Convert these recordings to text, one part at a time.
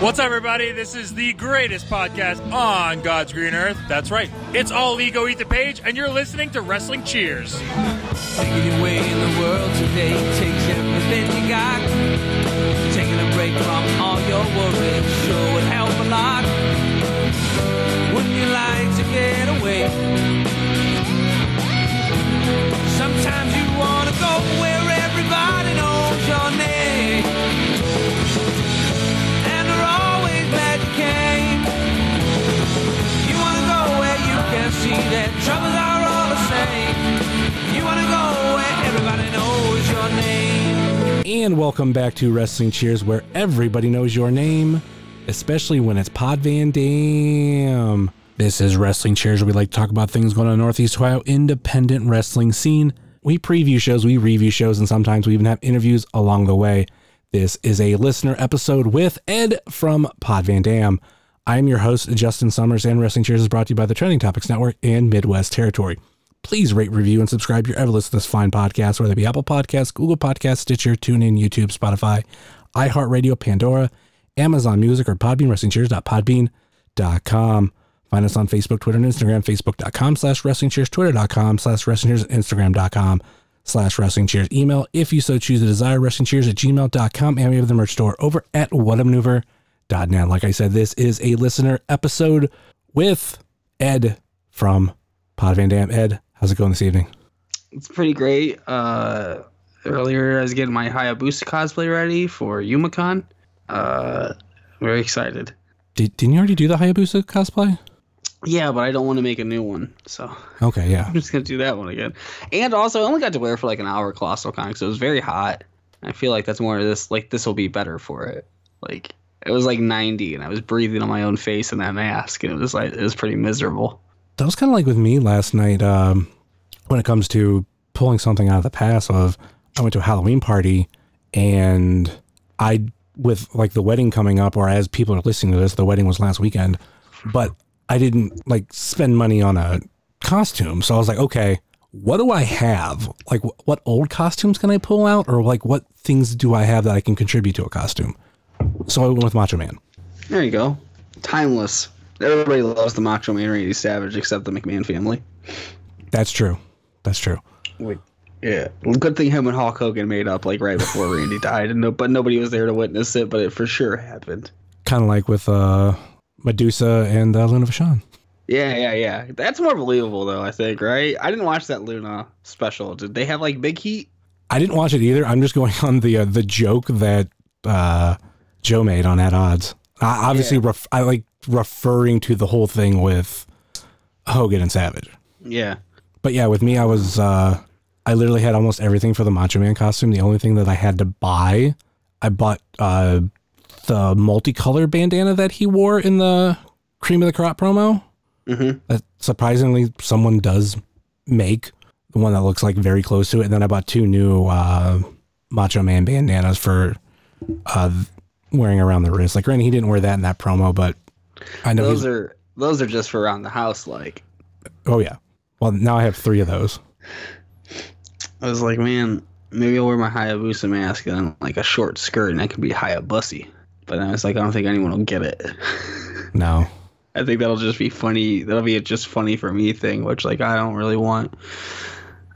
What's up, everybody? This is the greatest podcast on God's green earth. That's right. It's all ego eat the page, and you're listening to Wrestling Cheers. Taking in the world today takes everything you got. Taking a break from all your worries sure would help a lot. Wouldn't you like to get away? Sometimes you wanna go where And welcome back to Wrestling Cheers, where everybody knows your name, especially when it's Pod Van Dam. This is Wrestling Cheers, where we like to talk about things going on Northeast Ohio independent wrestling scene. We preview shows, we review shows, and sometimes we even have interviews along the way. This is a listener episode with Ed from Pod Van Dam. I am your host, Justin Summers, and Wrestling Cheers is brought to you by the Trending Topics Network and Midwest Territory. Please rate, review, and subscribe your ever listen to this fine podcast, whether it be Apple Podcasts, Google Podcasts, Stitcher, TuneIn, YouTube, Spotify, iHeartRadio, Pandora, Amazon Music, or Podbean, WrestlingCheers.podbean.com. Find us on Facebook, Twitter, and Instagram, Facebook.com slash WrestlingCheers, Twitter.com slash WrestlingCheers, Instagram.com slash WrestlingCheers. Email, if you so choose to desire, WrestlingCheers at gmail.com. And we have the merch store over at whatamaneuver.net. Like I said, this is a listener episode with Ed from Pod Van Dam. Ed, how's it going this evening? It's pretty great. Uh, earlier, I was getting my Hayabusa cosplay ready for Youmacon. Uh, very excited. Did, didn't you already do the Hayabusa cosplay? Yeah, but I don't want to make a new one, so Okay, yeah. I'm just gonna do that one again. And also, I only got to wear it for like an hour Colossal Con because it was very hot. I feel like that's more of this. Like this will be better for it. Like it was like 90, and I was breathing on my own face in that mask, and it was like it was pretty miserable. that was kind of like with me last night um, when it comes to pulling something out of the past of i went to a halloween party and i with like the wedding coming up or as people are listening to this the wedding was last weekend but i didn't like spend money on a costume so i was like okay what do i have like wh- what old costumes can i pull out or like what things do i have that i can contribute to a costume so i went with macho man There you go. Timeless. Everybody loves the Macho Man Randy Savage except the McMahon family. that's true that's true Wait. Yeah. Good thing him and Hulk Hogan made up like right before Randy died, and no, but nobody was there to witness it. But it for sure happened. kind of like with uh medusa and uh, luna vachon Yeah, yeah, yeah. That's more believable though. I think, right? I didn't watch that Luna special. Did they have like big heat? I didn't watch it either. I'm just going on the uh, the joke that uh, Joe made on at odds. I, obviously, ref- I like referring to the whole thing with Hogan and Savage. Yeah. But yeah, with me, I was uh, I literally had almost everything for the Macho Man costume. The only thing that I had to buy, I bought uh, the multicolor bandana that he wore in the Cream of the Crop promo. Mm-hmm. That surprisingly someone does make the one that looks like very close to it. And then I bought two new uh, Macho Man bandanas for uh, wearing around the wrist. Like, granted, he didn't wear that in that promo, but I know Those are those are just for around the house. Like oh yeah. Well, now I have three of those. I was like, man, maybe I'll wear my Hayabusa mask and like a short skirt, and I could be Hayabusi. But I was like, I don't think anyone will get it. No, I think that'll just be funny. That'll be a just funny for me thing, which like I don't really want.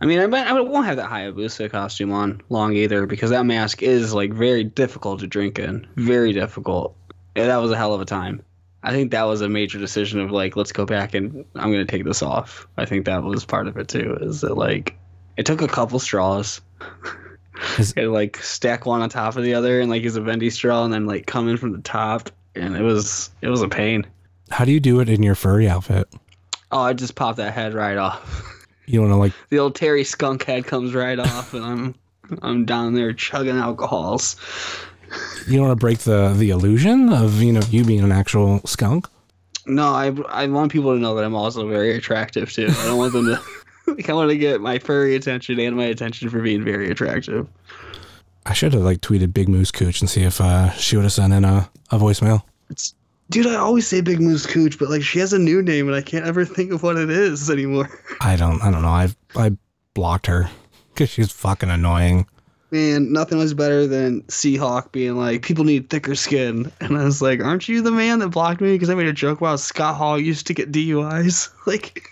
I mean, I might, I won't have that Hayabusa costume on long either because that mask is like very difficult to drink in, very difficult. Yeah, that was a hell of a time. I think that was a major decision of like, let's go back and I'm gonna take this off. I think that was part of it too. Is that like, it took a couple straws. And like stack one on top of the other and like use a bendy straw and then like come in from the top and it was it was a pain. how do you do it in your furry outfit? Oh, I just popped that head right off. You don't know, like The old Terry skunk head comes right off, and I'm I'm down there chugging alcohols. You don't want to break the the illusion of you know you being an actual skunk. No, I I want people to know that I'm also very attractive too. I don't want them to. like, I want to get my furry attention and my attention for being very attractive. I should have like tweeted Big Moose Cooch and see if uh, she would have sent in a, a voicemail. Dude, I always say Big Moose Cooch, but like she has a new name and I can't ever think of what it is anymore. I don't I don't know. I I blocked her because she's fucking annoying. Man, nothing was better than Seahawk being like, people need thicker skin. And I was like, aren't you the man that blocked me because I made a joke about Scott Hall used to get DUIs? Like,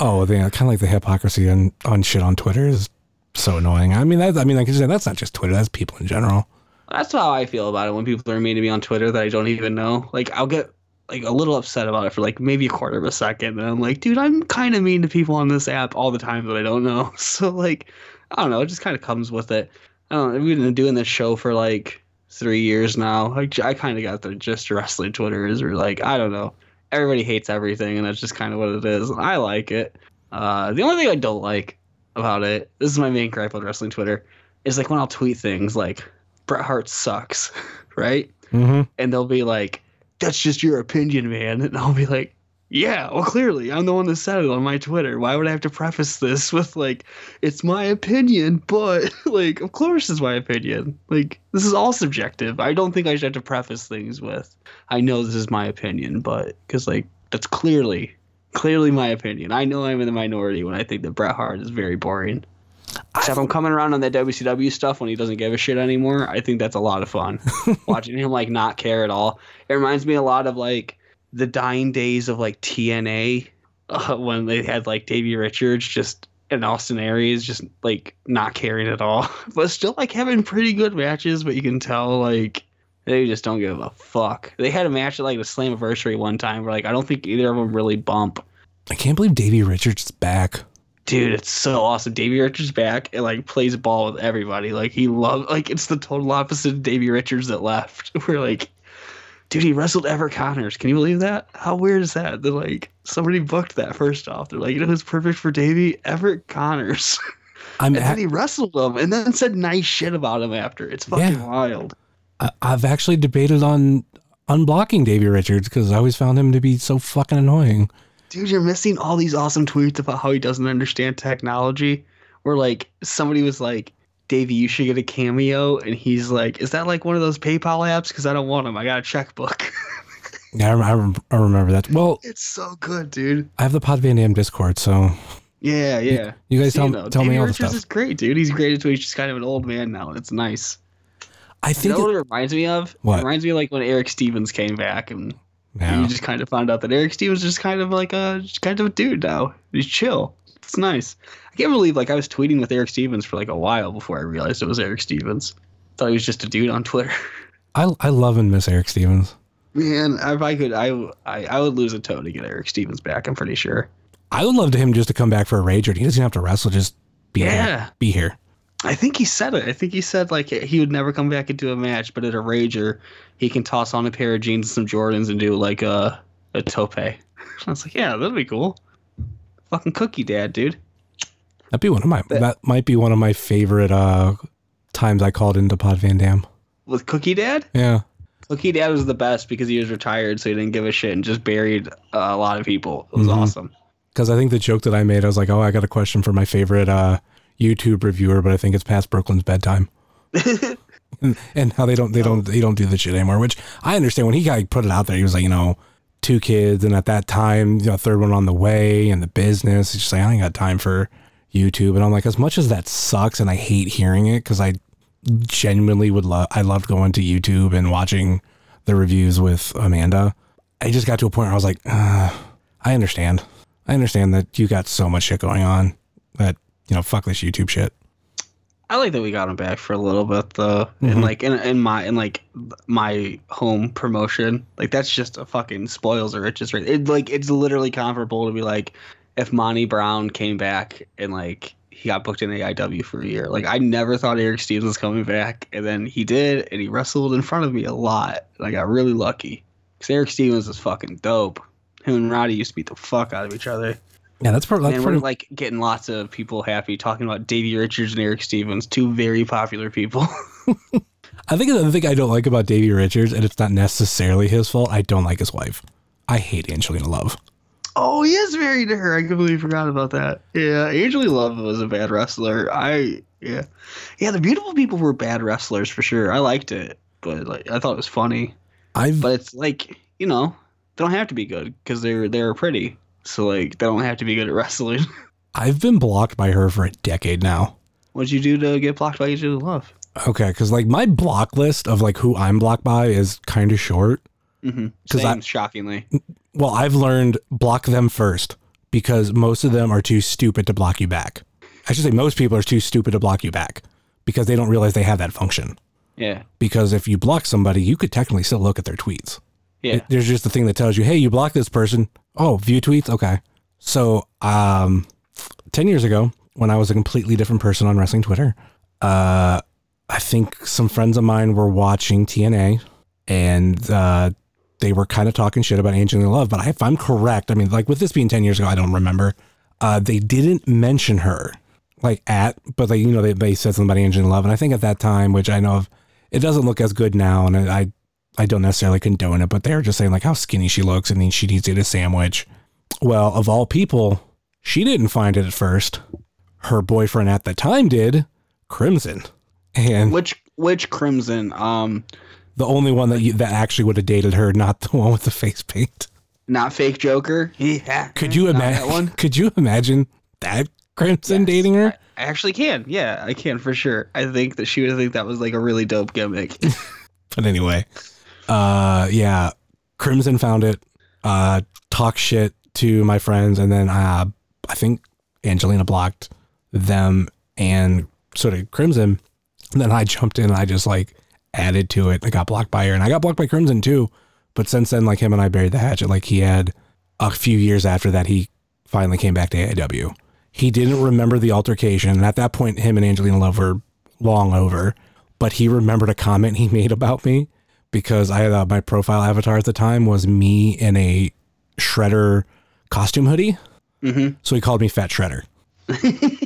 Oh, they uh, kind of like the hypocrisy on, on shit on Twitter is so annoying. I mean, that, I mean, like you said, that's not just Twitter. That's people in general. that's how I feel about it when people are mean to me on Twitter that I don't even know. Like, I'll get like a little upset about it for like maybe a quarter of a second. And I'm like, dude, I'm kind of mean to people on this app all the time that I don't know. So, like, I don't know. It just kind of comes with it. I don't know. We've been doing this show for like three years now. Like, I kind of got the gist of wrestling Twitter is we're like, I don't know. Everybody hates everything, and that's just kind of what it is. I like it. Uh, the only thing I don't like about it, this is my main gripe on wrestling Twitter, is like when I'll tweet things like, Bret Hart sucks, right? Mm-hmm. And they'll be like, that's just your opinion, man. And I'll be like, yeah, well, clearly, I'm the one that said it on my Twitter. Why would I have to preface this with, like, it's my opinion, but, like, of course it's my opinion. Like, this is all subjective. I don't think I should have to preface things with, I know this is my opinion, but, because, like, that's clearly, clearly my opinion. I know I'm in the minority when I think that Bret Hart is very boring. Except I'm coming around on that WCW stuff when he doesn't give a shit anymore. I think that's a lot of fun. Watching him like not care at all. It reminds me a lot of like the dying days of like TNA uh, when they had like Davey Richards just and Austin Aries just like not caring at all, but still like having pretty good matches. But you can tell like they just don't give a fuck. They had a match at like the Slammiversary one time where like I don't think either of them really bump. I can't believe Davey Richards is back. Dude, it's so awesome. Davey Richards back and like plays ball with everybody. Like he loves like it's the total opposite of Davey Richards that left. We're like, dude, he wrestled Everett Connors. Can you believe that? How weird is that? They're like somebody booked that first off. They're like, you know who's perfect for Davey? Everett Connors. I'm and ha- then he wrestled him and then said nice shit about him after. It's fucking Yeah. wild. I- I've actually debated on unblocking Davey Richards because I always found him to be so fucking annoying. Dude, you're missing all these awesome tweets about how he doesn't understand technology. Where like somebody was like, Davey, you should get a cameo, and he's like, "Is that like one of those PayPal apps? Because I don't want them. I got a checkbook." Yeah, I, rem- I, rem- I remember that. Well, it's so good, dude. I have the Pod Van Dam Discord, so Yeah, yeah. you guys See, tell, though, tell me all the Richards stuff. is great, dude. He's great at Twitch. He's just kind of an old man now. It's nice. I You think know it, what it reminds me of? What? It reminds me of like when Eric Stevens came back and yeah. you just kind of found out that Eric Stevens is just kind of like a just kind of a dude now. He's chill. It's nice. I can't believe like I was tweeting with Eric Stevens for like a while before I realized it was Eric Stevens. Thought he was just a dude on Twitter. I, I love and miss Eric Stevens. Man, if I could, I, I I would lose a toe to get Eric Stevens back. I'm pretty sure. I would love to him just to come back for a rager. He doesn't have to wrestle, just be Yeah. here. Be here. I think he said it. I think he said like he would never come back into a match, but at a rager, he can toss on a pair of jeans and some Jordans and do like a a tope. I was like, yeah, that'd be cool. Fucking cookie dad, dude. That'd be one of my Bet. that might be one of my favorite uh times I called into Pod Van Dam. With cookie dad, Yeah. cookie dad was the best because he was retired, so he didn't give a shit and just buried uh, a lot of people. It was Mhm. awesome. Because I think the joke that I made, I was like, oh, I got a question for my favorite uh, YouTube reviewer, but I think it's past Brooklyn's bedtime. and, and how they don't they don't they don't do the shit anymore. Which I understand when he like put it out there, he was like, you know, two kids, and at that time, you know, third one on the way, and the business. He's just like, I ain't got time for YouTube. And I'm like, as much as that sucks, and I hate hearing it, because I genuinely would love I loved going to YouTube and watching the reviews with Amanda. I just got to a point where I was like, I understand. I understand that you got so much shit going on that you know, fuck this YouTube shit. I like that we got him back for a little bit though, and Mhm. like in in my in like my home promotion, like that's just a fucking spoils the riches right. It like it's literally comparable to be like if Monty Brown came back and like he got booked in AIW for a year. Like I never thought Eric Stevens was coming back, and then he did, and he wrestled in front of me a lot, and I got really lucky because Eric Stevens is fucking dope. Him and Roddy used to beat the fuck out of each other. Yeah, that's, part, that's and we're pretty, like getting lots of people happy talking about Davey Richards and Eric Stevens, two very popular people. I think the thing I don't like about Davey Richards, and it's not necessarily his fault, I don't like his wife. I hate Angelina Love. oh, he is married to her. I completely forgot about that. Yeah, Angelina Love was a bad wrestler. I yeah, yeah. The beautiful people were bad wrestlers for sure. I liked it, but like I thought it was funny. I've But it's like you know they don't have to be good because they're they're pretty. So like they don't have to be good at wrestling. I've been blocked by her for a decade now. What'd you do to get blocked by Angelina Love? Okay, because like my block list of like who I'm blocked by is kind of short. Mm-hmm. 'Cause Same, I- shockingly. Well, I've learned block them first because most of them are too stupid to block you back. I should say most people are too stupid to block you back because they don't realize they have that function. Yeah. Because if you block somebody, you could technically still look at their tweets. Yeah. There's just a thing that tells you, hey, you blocked this person. Oh, view tweets. Okay. So, um, 10 years ago, when I was a completely different person on wrestling Twitter, uh, I think some friends of mine were watching TNA and, uh, they were kind of talking shit about Angelina Love, but if I'm correct, I mean, like with this being 10 years ago, I don't remember. Uh, they didn't mention her like at, but like, you know, they, they said something about Angelina Love. And I think at that time, which I know of, it doesn't look as good now. And I, I don't necessarily condone it, but they're just saying like how skinny she looks and then she needs to eat a sandwich. Well, of all people, she didn't find it at first. Her boyfriend at the time did, Crimson. And Which which Crimson? Um, the only one that you, that actually would have dated her, not the one with the face paint. not fake Joker. Yeah. Could you imagine? that one? Could you imagine that Crimson Yes. dating her? I actually can. Yeah, I can for sure. I think that she would think that was like a really dope gimmick. But anyway, uh, yeah, Crimson found it, uh, talk shit to my friends, and then uh, I think Angelina blocked them and sort of Crimson. And then I jumped in and I just like added to it. I got blocked by her, and I got blocked by Crimson too. But since then, like him and I buried the hatchet. Like he had a few years after that, he finally came back to AIW. He didn't remember the altercation, and at that point, him and Angelina Love were long over. But he remembered a comment he made about me because I had uh, my profile avatar at the time was me in a Shredder costume hoodie. Mhm. So he called me Fat Shredder.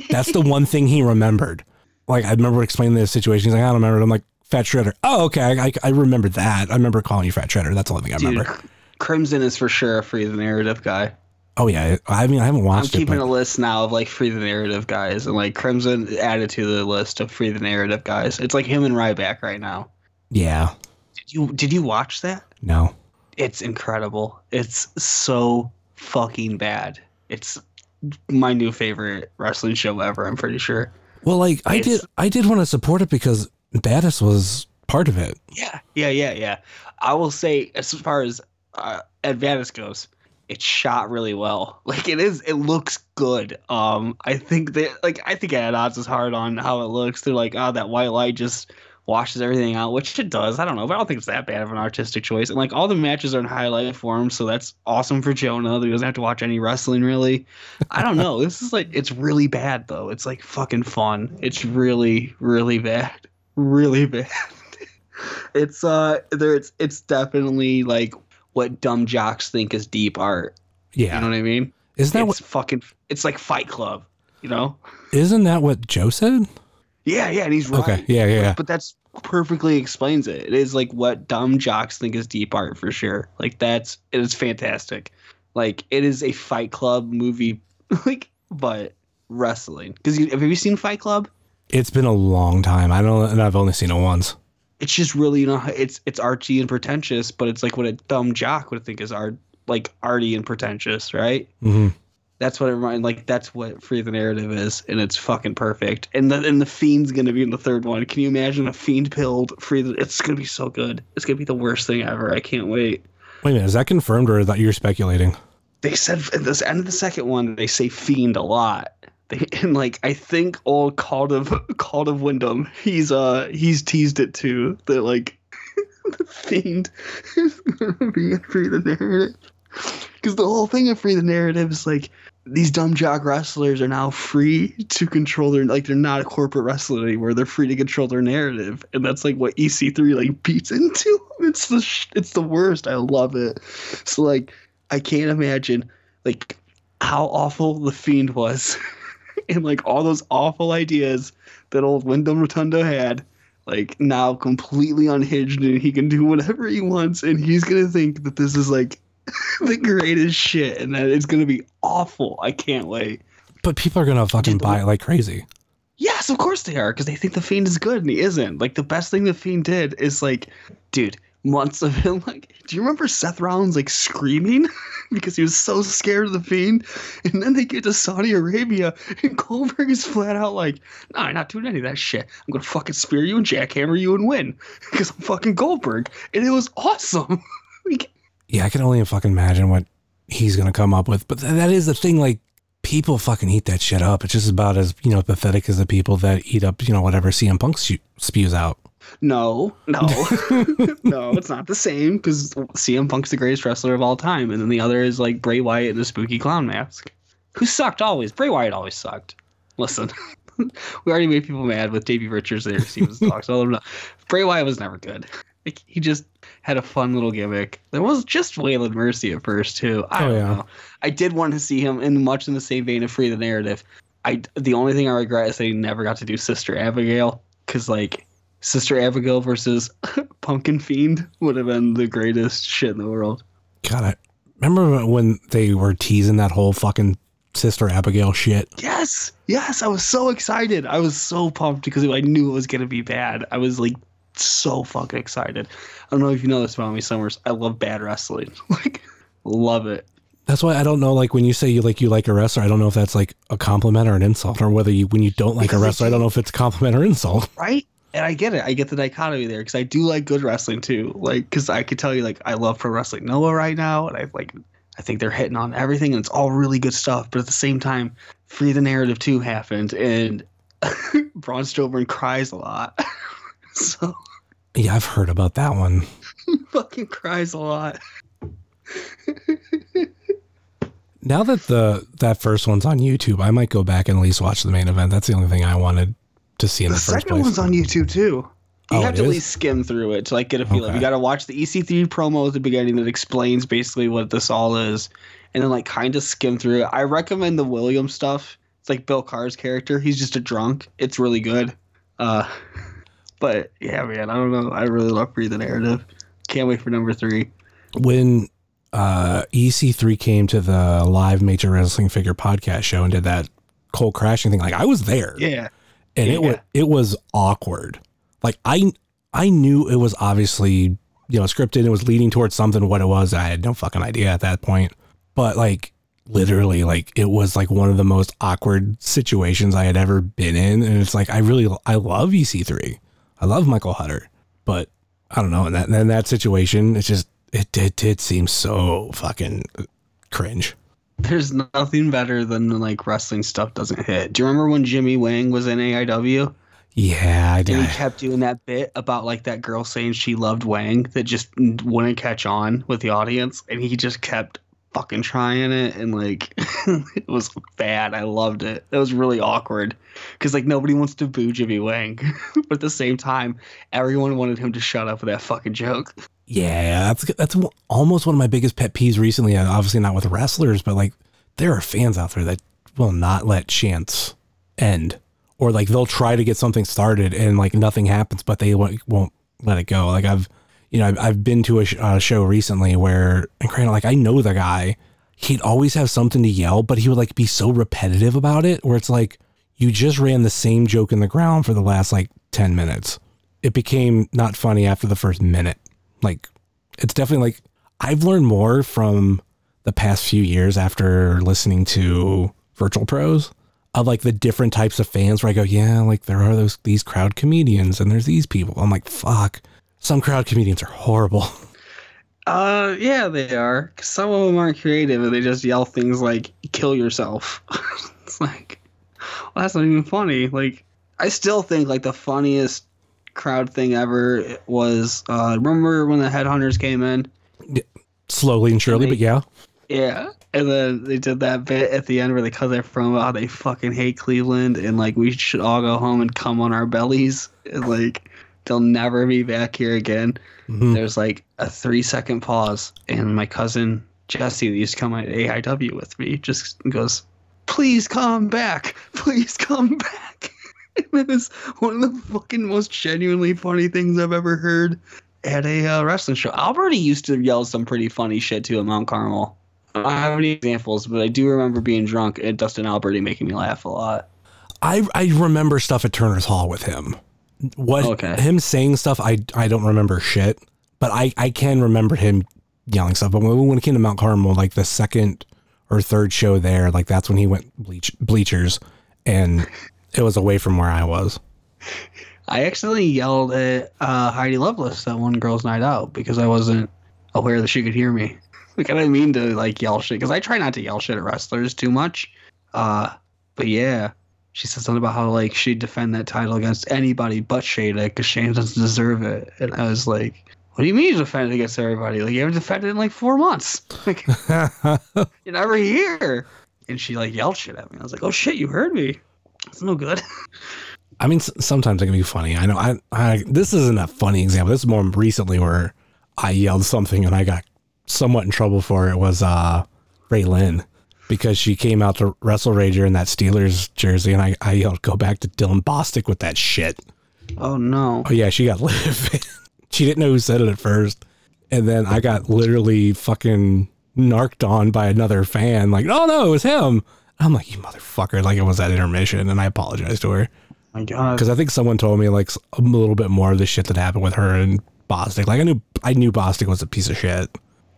That's the one thing he remembered. Like I remember explaining the situation. He's like, I don't remember. it." I'm like, Fat Shredder. Oh, okay. I, I, I remember that. I remember calling you Fat Shredder. That's the only thing I Dude, remember. Crimson is for sure a free the narrative guy. Oh yeah. I mean, I haven't watched. I'm it. keeping But a list now of like free the narrative guys, and like Crimson added to the list of free the narrative guys. It's like him and Ryback right now. yeah. Did you did you watch that? No. It's incredible. It's so fucking bad. It's my new favorite wrestling show ever. I'm pretty sure. Well, like I did. I did want to support it because Baddest was part of it. Yeah, yeah, yeah, yeah. I will say, as far as uh, goes, it's shot really well. Like it is, it looks good. Um, I think that, like, I think Ad Odds is hard on how it looks. They're like, oh, that white light just washes everything out, which it does. I don't know, but I don't think it's that bad of an artistic choice. And like all the matches are in highlight form, so that's awesome for Jonah. That he doesn't have to watch any wrestling really. I don't know. This is like, it's really bad though. It's like fucking fun. It's really, really bad. Really bad it's uh there it's it's definitely like what dumb jocks think is deep art. Yeah. You know what I mean? Isn't that it's fucking it's like Fight Club, you know? Isn't that what Joe said? Yeah, yeah, and he's right. Okay. Yeah. Yeah. yeah. But that's perfectly explains it. It is like what dumb jocks think is deep art for sure. Like that's it is fantastic. Like it is a Fight Club movie, like but wrestling. Because you have you seen Fight Club? It's been a long time. I don't, and I've only seen it once. it's just really you know it's it's artsy and pretentious, but it's like what a dumb jock would think is art like arty and pretentious, right? hmm That's what it reminds like that's what Free the Narrative is, and it's fucking perfect. And the and the fiend's gonna be in the third one. Can you imagine a fiend pilled Free the it's gonna be so good. It's gonna be the worst thing ever. I can't wait. Wait a minute. Is that confirmed or that you're speculating? They said at the end of the second one they say fiend a lot. They, and like I think old Called of Called of Windham, he's uh he's teased it too. That like the fiend is gonna be in Free the Narrative. Because the whole thing of Free the Narrative is like these dumb jock wrestlers are now free to control their like they're not a corporate wrestler anymore. They're free to control their narrative, and that's like what EC3 like beats into. It's the it's the worst. I love it. So like I can't imagine like how awful the fiend was, and like all those awful ideas that old Windham Rotunda had. Like now completely unhinged and he can do whatever he wants and he's gonna think that this is like the greatest shit and that it's gonna be awful. I can't wait. But people are gonna fucking buy it like crazy. Yes, of course they are, because they think the Fiend is good and he isn't. Like the best thing the Fiend did is like, dude, months of him like Do you remember Seth Rollins like screaming because he was so scared of the Fiend? And then they get to Saudi Arabia, and Goldberg is flat out like, "No, I'm not doing any of that shit. I'm gonna fucking spear you and jackhammer you and win because I'm fucking Goldberg." And it was awesome. like, Yeah, I can only fucking imagine what he's gonna come up with. But th- that is the thing. Like people fucking eat that shit up. It's just about as you know pathetic as the people that eat up you know whatever CM Punk spews out. no, no, no, it's not the same because CM Punk's the greatest wrestler of all time, and then the other is like Bray Wyatt in the spooky clown mask, who sucked always. Bray Wyatt always sucked. Listen, we already made people mad with Davey Richards there. Stevens talks. So no, Bray Wyatt was never good. Like, he just had a fun little gimmick. There was just Waylon Mercy at first too. I Oh, don't yeah. know. I did want to see him in much in the same vein of Free the Narrative. I the only thing I regret is they never got to do Sister Abigail because like Sister Abigail versus Pumpkin Fiend would have been the greatest shit in the world. God, I remember when they were teasing that whole fucking Sister Abigail shit. Yes, yes, I was so excited. I was so pumped because I knew it was gonna be bad. I was like so fucking excited. I don't know if you know this about me, Summers. I love bad wrestling. like, love it. That's why I don't know. Like when you say you like you like a wrestler, I don't know if that's like a compliment or an insult, or whether you when you don't like a wrestler, I don't know if it's a compliment or insult. right? And I get it. I get the dichotomy there because I do like good wrestling too. Like, because I could tell you, like, I love Pro Wrestling Noah right now, and I like, I think they're hitting on everything, and it's all really good stuff. But at the same time, Free the Narrative too happened, and Braun Strowman cries a lot. so Yeah, I've heard about that one. fucking cries a lot. Now that the that first one's on YouTube, I might go back and at least watch the main event. That's the only thing I wanted to see in The the, first second place. one's on YouTube too. You Oh, have it to at least skim through it to like get a feel. of You got to watch the EC3 promo at the beginning that explains basically what this all is, and then like kind of skim through it. I recommend the William stuff. It's like Bill Carr's character. He's just a drunk. It's really good. Uh, but yeah, man, I don't know. I really love Free the Narrative. Can't wait for number three. when uh, EC3 came to the live Major Wrestling Figure podcast show and did that Cole crashing thing, like I was there. Yeah, and it was it was awkward. Like I I knew it was obviously you know scripted. It was leading towards something. What it was, I had no fucking idea at that point. But like literally, like it was like one of the most awkward situations I had ever been in. And it's like I really I love EC3. I love Michael Hutter, but I don't know. In that in that situation, it's just it did did seem so fucking cringe. there's nothing better than like wrestling stuff doesn't hit. Do you remember when Jimmy Wang was in AIW? Yeah, I did. And he kept doing that bit about like that girl saying she loved Wang that just wouldn't catch on with the audience, and he just kept fucking trying it, and like it was bad. I loved it. It was really awkward because like nobody wants to boo Jimmy Wang, but at the same time, everyone wanted him to shut up with that fucking joke. Yeah, that's that's almost one of my biggest pet peeves recently. Uh, obviously, not with wrestlers, but like there are fans out there that will not let chance end, or like they'll try to get something started and like nothing happens, but they won't let it go. Like I've, you know, I've, I've been to a, sh- a show recently where, and granted, like I know the guy, he'd always have something to yell, but he would like be so repetitive about it, where it's like you just ran the same joke in the ground for the last like ten minutes. It became not funny after the first minute like it's definitely like I've learned more from the past few years after listening to virtual pros of like the different types of fans where I go, yeah, like there are those these crowd comedians and there's these people. I'm like, fuck. Some crowd comedians are horrible. Uh, yeah, they are. 'Cause some of them aren't creative and they just yell things like "kill yourself." it's like, well, that's not even funny. Like, I still think like the funniest crowd thing ever was uh, remember when the headhunters came in? Slowly and surely, but yeah. Yeah, and then they did that bit at the end where they cut their from how they fucking hate Cleveland and like we should all go home and come on our bellies and like they'll never be back here again. Mhm. There's like a three second pause, and my cousin Jesse that used to come at AIW with me just goes, "Please come back, please come back." and it is one of the fucking most genuinely funny things I've ever heard at a uh, wrestling show. Alberti used to yell some pretty funny shit too at Mount Carmel. I don't have any examples, but I do remember being drunk and Dustin Alberti making me laugh a lot. I I remember stuff at Turner's Hall with him. What Okay. him saying stuff I I don't remember shit, but I I can remember him yelling stuff. But when, when it came to Mount Carmel, like the second or third show there, like that's when he went bleach bleachers, and it was away from where I was. I accidentally yelled at uh, Heidi Lovelace that one girl's night out because I wasn't aware that she could hear me. Like I didn't mean to like yell shit because I try not to yell shit at wrestlers too much. Uh, but yeah, she said something about how like she'd defend that title against anybody but Shayna because Shayna doesn't deserve it. And I was like, "What do you mean you defend it against everybody? Like you haven't defended it in like four months. Like you're never here." And she like yelled shit at me. I was like, "Oh shit, you heard me. That's no good." I mean, sometimes it can be funny. I know. I, I this isn't a funny example. This is more recently where I yelled something and I got somewhat in trouble for it. Was uh, Ray Lynn because she came out to Wrestle Rager in that Steelers jersey, and I, I yelled, "Go back to Dylan Bostic with that shit." oh no. Oh yeah, she got livid. she didn't know who said it at first, and then I got literally fucking narked on by another fan. Like, oh no, it was him. I'm like, you motherfucker! Like it was at intermission, and I apologized to her My God. because I think someone told me like a little bit more of the shit that happened with her and Bostic. Like I knew I knew Bostic was a piece of shit.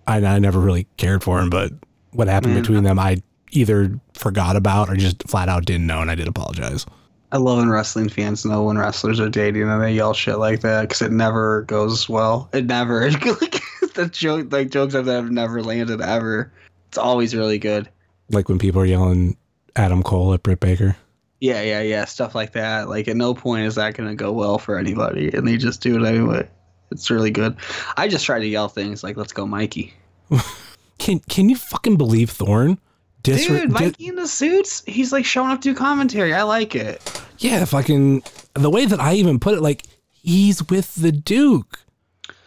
I, I never really cared for him, but what happened Man. between them, I either forgot about or just flat out didn't know, and I did apologize. I love when wrestling fans know when wrestlers are dating and they yell shit like that because it never goes well. It never. like the joke, like jokes that have never landed ever. It's always really good. Like when people are yelling Adam Cole at Britt Baker. Yeah, yeah, yeah. Stuff like that. Like at no point is that gonna go well for anybody, and they just do it anyway. It's really good. I just try to yell things like "Let's go, Mikey." Can can you fucking believe Thorn? Disre- Dude, Mikey in the suits. He's like showing up to do commentary. I like it. yeah, fucking the way that I even put it, like he's with the Duke.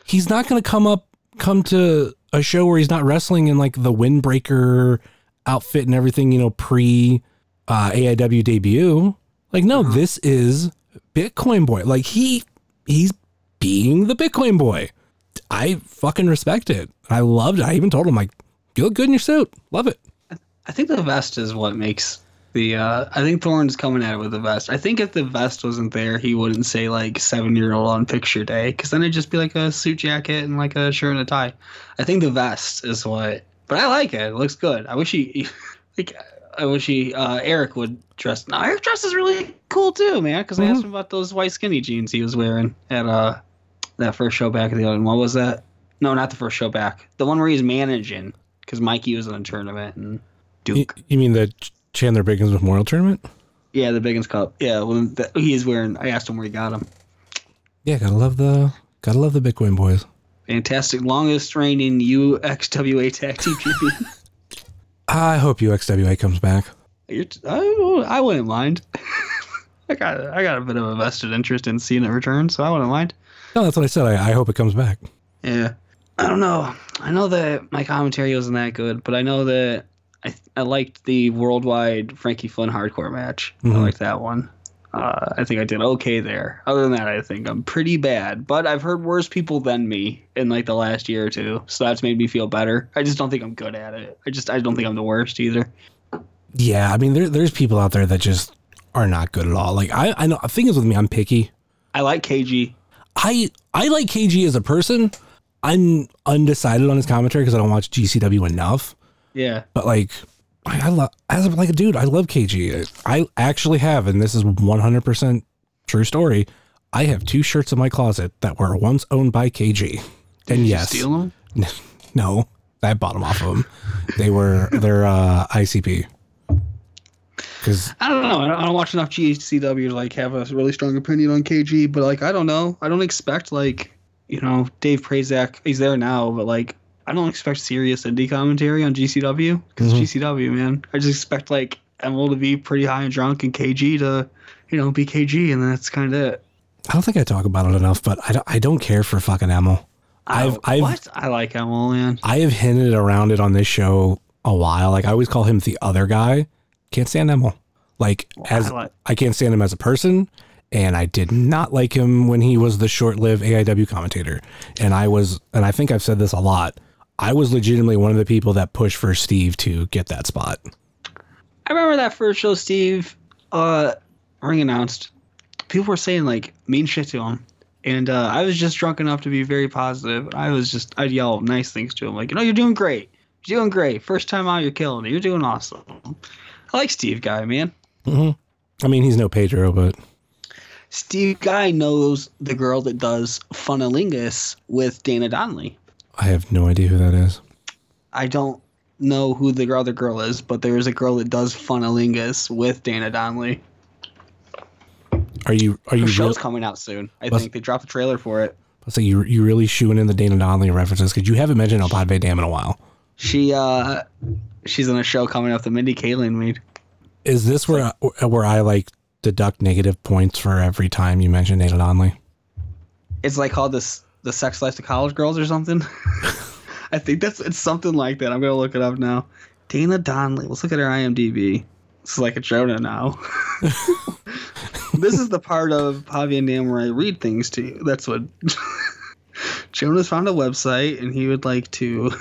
He's not gonna come up come to a show where he's not wrestling in like the windbreaker outfit and everything, you know, pre uh, AIW debut. Like, no, this is Bitcoin Boy. Like he he's being the Bitcoin Boy. I fucking respect it. I loved it. I even told him like, you look good in your suit. Love it. I think the vest is what makes the. Uh, I think Thorne's coming at it with the vest. I think if the vest wasn't there, he wouldn't say like seven year old on picture day, because then it'd just be like a suit jacket and like a shirt and a tie. I think the vest is what. But I like it. It looks good. I wish he, like, I wish he uh, Eric would dress. No, Eric dresses really cool too, man. Because I asked him about those white skinny jeans he was wearing at uh that first show back at the other. What was that? No, not the first show back. The one where he's managing. Because Mikey was in a tournament and You, Duke. you mean the Chandler Biggins Memorial Tournament? Yeah, the Biggins Cup. Yeah, well, the, he is wearing. I asked him where he got him. Yeah, gotta love the gotta love the Bitcoin boys. Fantastic, longest reigning UXWA tag team champion. I hope UXWA comes back. You're t- I, I wouldn't mind. I got I got a bit of a vested interest in seeing it return, so I wouldn't mind. No, that's what I said. I, I hope it comes back. Yeah, I don't know. I know that my commentary wasn't that good, but I know that I I liked the worldwide Frankie Flynn hardcore match. I Mhm. liked that one. Uh, I think I did okay there. Other than that, I think I'm pretty bad. But I've heard worse people than me in like the last year or two, so that's made me feel better. I just don't think I'm good at it. I just I don't think I'm the worst either. Yeah, I mean, there, there's people out there that just are not good at all. Like I, I know. The thing is with me, I'm picky. I like KG. I I like KG as a person. I'm undecided on his commentary because I don't watch GCW enough. Yeah. But like, I, I love as a, like a dude. I love KG. I actually have, and this is 100 percent true story. I have two shirts in my closet that were once owned by KG. And yes, steal them? no, I bought them off of them. They were they're uh, ICP. Because I don't know. I don't, I don't watch enough GCW to like have a really strong opinion on KG, but like I don't know. I don't expect like you know Dave Prazak. He's there now, but like I don't expect serious indie commentary on GCW because Mhm. GCW man. I just expect like Emil to be pretty high and drunk and KG to you know be KG, and that's kind of it. I don't think I talk about it enough, but I don't, I don't care for fucking Emil. I've I've what I like Emil man. I have hinted around it on this show a while. Like I always call him the other guy. Can't stand Emil. Like as I like- I can't stand him as a person, and I did not like him when he was the short-lived AIW commentator. And I was, and I think I've said this a lot. I was legitimately one of the people that pushed for Steve to get that spot. I remember that first show Steve uh ring announced. People were saying like mean shit to him. and uh, I was just drunk enough to be very positive. I was just I'd yell nice things to him, like you know you're doing great, you're doing great. First time out, you're killing it. You're doing awesome. I like Steve Guy, man. I mean, he's no Pedro, but Steve Guy knows the girl that does Funnelingus with Dana Donnelly. I have no idea who that is. I don't know who the other girl is, but there is a girl that does Funnelingus with Dana Donnelly. Are you are you Her real, show's coming out soon. I think they dropped the trailer for it. say you you really shooing in the Dana Donnelly references because you haven't mentioned El Padre Dam in a while. She uh she's in a show coming up that Mindy Kaling made. Is this where I, where I like deduct negative points for every time you mention Dana Donnelly? It's like called this the sex life to college girls or something. I think that's it's something like that. I'm gonna look it up now. Dana Donnelly. Let's look at her IMDb. This is like a Jonah now. this is the part of Javi and Dan where I read things to you. That's what Jonas found a website and he would like to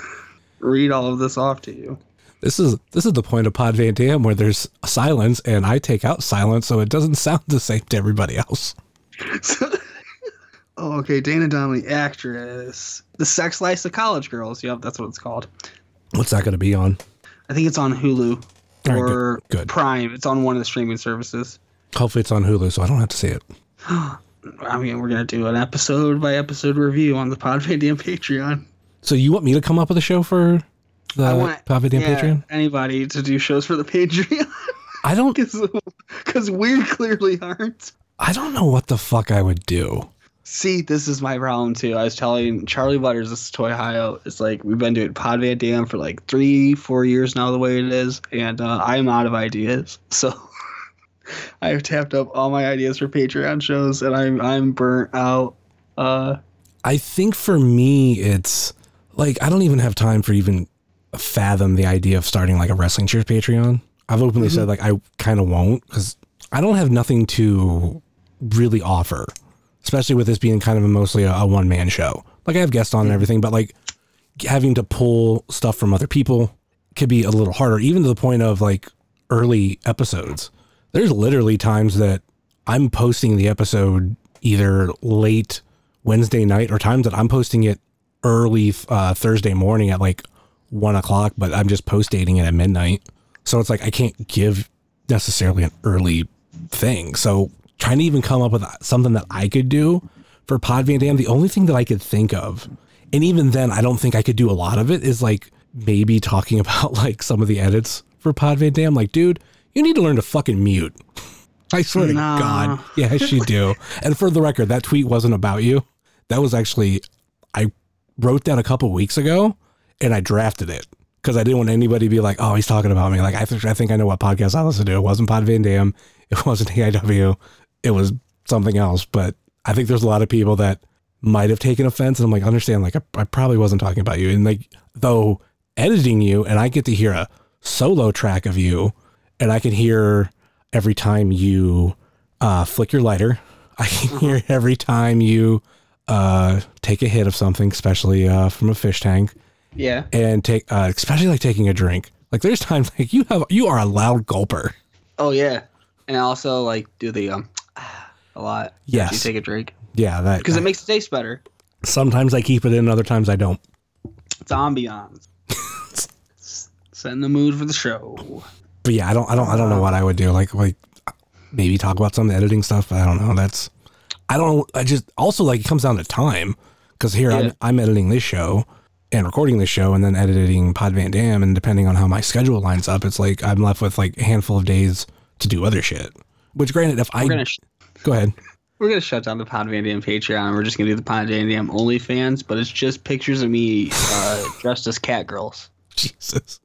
read all of this off to you. This is this is the point of Pod Van Dam where there's silence and I take out silence so it doesn't sound the same to everybody else. oh, okay. Dana Donnelly, actress. The Sex Life of College Girls. Yep, that's what it's called. What's that going to be on? I think it's on Hulu All right, or good, good. Prime. It's on one of the streaming services. Hopefully it's on Hulu so I don't have to see it. I mean, we're gonna do an episode by episode review on the Pod Van Dam Patreon. So you want me to come up with a show for the I want Pod Van Dam yeah, Patreon? anybody to do shows for the Patreon I don't because we clearly aren't. I don't know what the fuck I would do. See, this is my problem too. I was telling Charlie Butters, this is Toy Ohio. It's like we've been doing Pod Van Dam for like three, four years now, the way it is, and uh, I'm out of ideas. So I've tapped up all my ideas for Patreon shows, and I'm I'm burnt out. Uh, I think for me, it's like I don't even have time for even fathom the idea of starting like a wrestling cheers Patreon. I've openly said like I kind of won't because I don't have nothing to really offer, especially with this being kind of a mostly a, a one man show. Like I have guests on and everything, but like having to pull stuff from other people could be a little harder, even to the point of like early episodes. There's literally times that I'm posting the episode either late Wednesday night or times that I'm posting it early uh, Thursday morning at like one o'clock, but I'm just post dating it at midnight. So it's like I can't give necessarily an early thing. So trying to even come up with something that I could do for Pod Van Dam, the only thing that I could think of, and even then, I don't think I could do a lot of it, is like maybe talking about like some of the edits for Pod Van Dam. Like, dude, you need to learn to fucking mute. I swear to God. Yes, you do. and for the record, that tweet wasn't about you. That was actually, I wrote that a couple weeks ago and I drafted it because I didn't want anybody to be like, oh, he's talking about me. Like, I, th- I think I know what podcast I listen to. It wasn't Pod Van Dam. It wasn't AIW. It was something else. But I think there's a lot of people that might have taken offense. And I'm like, understand, like, I, I probably wasn't talking about you. And like, though editing you and I get to hear a solo track of you and I can hear every time you uh, flick your lighter. I can hear every time you uh, take a hit of something, especially uh, from a fish tank yeah. and take uh, especially like taking a drink. Like there's times like you have you are a loud gulper. Oh yeah, and I also like do the um a lot. Yes. You take a drink Yeah, that because it makes it taste better. sometimes I keep it in, other times I don't. It's ambiance. Setting the mood for the show. But yeah, I don't I don't I don't know what I would do. Like like maybe talk about some of the editing stuff, but I don't know. That's I don't. I just also like it comes down to time because here Yeah. I'm I'm editing this show and recording this show and then editing Pod Van Dam and depending on how my schedule lines up, it's like I'm left with like a handful of days to do other shit. Which granted, if I We're gonna sh- go ahead. we're gonna shut down the Pod Van Dam Patreon. We're just gonna do the Pod Van Dam OnlyFans, but it's just pictures of me uh, dressed as cat girls. Jesus.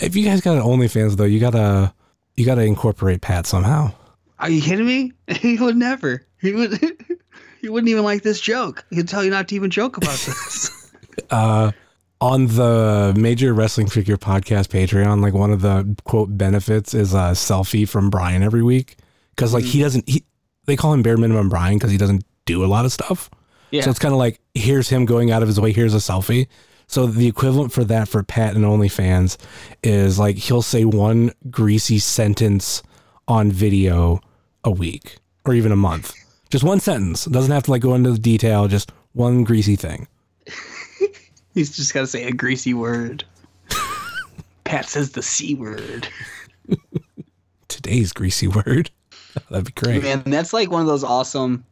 If you guys got an OnlyFans though, you gotta you gotta incorporate Pat somehow. Are you kidding me? He would never. He would. he wouldn't even like this joke. He'd tell you not to even joke about this. Uh on the major wrestling figure podcast Patreon, like one of the quote benefits is a selfie from Brian every week. Cause like he doesn't he they call him bare minimum Brian because he doesn't do a lot of stuff. yeah. So it's kind of like here's him going out of his way. Here's a selfie. So the equivalent for that for Pat and OnlyFans is like he'll say one greasy sentence on video a week or even a month, Just one sentence. It doesn't have to like go into the detail. Just one greasy thing. He's just got to say a greasy word. Pat says the C word. Today's greasy word. That'd be great. Man, that's like one of those awesome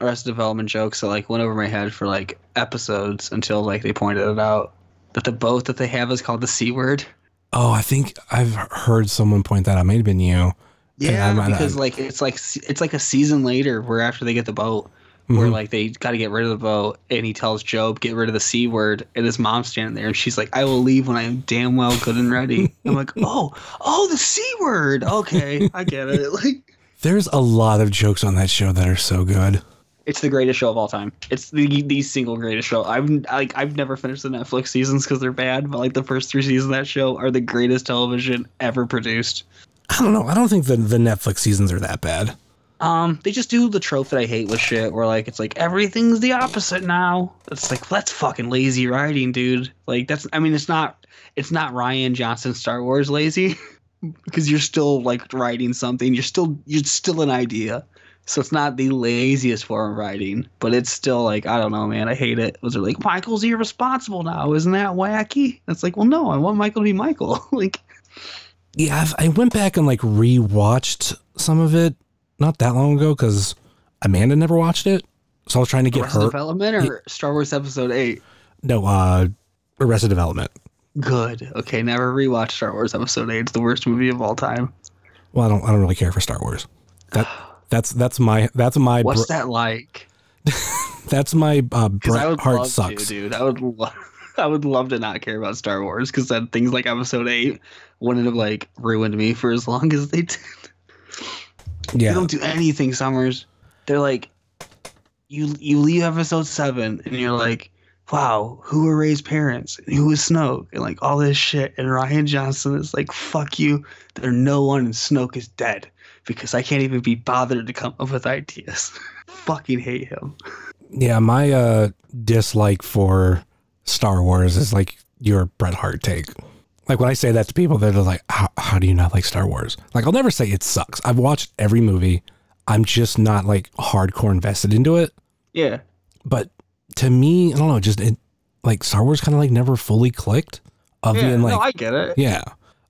Arrested Development jokes that like went over my head for like episodes until like they pointed it out that the boat that they have is called the C word. Oh, I think I've heard someone point that out. May have been you. Yeah, because like it's like it's like a season later where after they get the boat, where Mhm. like they got to get rid of the boat, and he tells Gob get rid of the c word, and his mom's standing there, and she's like, "I will leave when I am damn well good and ready." I'm like, "Oh, oh, the c word. Okay, I get it." Like, There's a lot of jokes on that show that are so good. it's the greatest show of all time. It's the the single greatest show. I've like I've never finished the Netflix seasons because they're bad, but like the first three seasons of that show are the greatest television ever produced. I don't know. I don't think the the Netflix seasons are that bad. Um, they just do the trope that I hate with shit, where like it's like everything's the opposite now. It's like that's fucking lazy writing, dude. Like that's I mean it's not it's not Rian Johnson Star Wars lazy because you're still like writing something. You're still you're still an idea. So it's not the laziest form of writing, but it's still like I don't know, man. I hate it. Was it like Michael's irresponsible now? Isn't that wacky? It's like, well, no, I want Michael to be Michael. like, Yeah, I've, I went back and like rewatched some of it not that long ago because Amanda never watched it, so I was trying to get Arrested her. Development or Star Wars Episode Eight. No, uh, Arrested Development. Good. Okay, never rewatch Star Wars Episode Eight. It's the worst movie of all time. Well, I don't. I don't really care for Star Wars. That that's that's my that's my What's br- that like? that's my uh, Bret Hart sucks. to, dude. I would love. I would love to not care about Star Wars because then things like Episode Eight wouldn't have like ruined me for as long as they did. They don't do anything, Summers. They're like, you you leave Episode Seven and you're like, wow, who are Rey's parents? Who is Snoke? And like all this shit. And Rian Johnson is like, fuck you. There are no one and Snoke is dead because I can't even be bothered to come up with ideas. Fucking hate him. yeah. My uh dislike for Star Wars is like your Bret Hart take. Like when I say that to people, they're like, how, "How do you not like Star Wars?" Like I'll never say it sucks. I've watched every movie. I'm just not like hardcore invested into it. Yeah. But to me, I don't know. Just it, like Star Wars kind of like never fully clicked. Of Yeah, being like, no, I get it. yeah,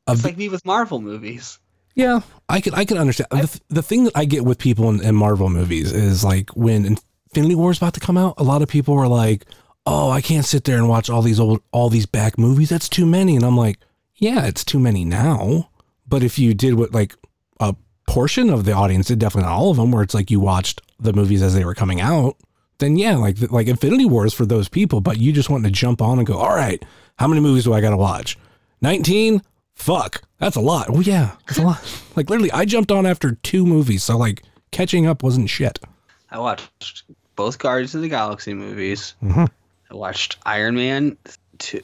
of It's like me with Marvel movies. Yeah, I can I can understand. the, the thing that I get with people in, in Marvel movies is like when Infinity War is about to come out, a lot of people were like, "Oh, I can't sit there and watch all these old all these back movies. That's too many." And I'm like, "Yeah, it's too many now." But if you did what like a portion of the audience did, definitely not all of them, where it's like you watched the movies as they were coming out, then yeah, like like Infinity War is for those people. But you just want to jump on and go, "All right, how many movies do I got to watch?" Nineteen. Fuck, that's a lot. Oh yeah, that's a lot. Like literally, I jumped on after two movies, so like catching up wasn't shit. I watched both Guardians of the Galaxy movies. Mhm. I watched Iron Man two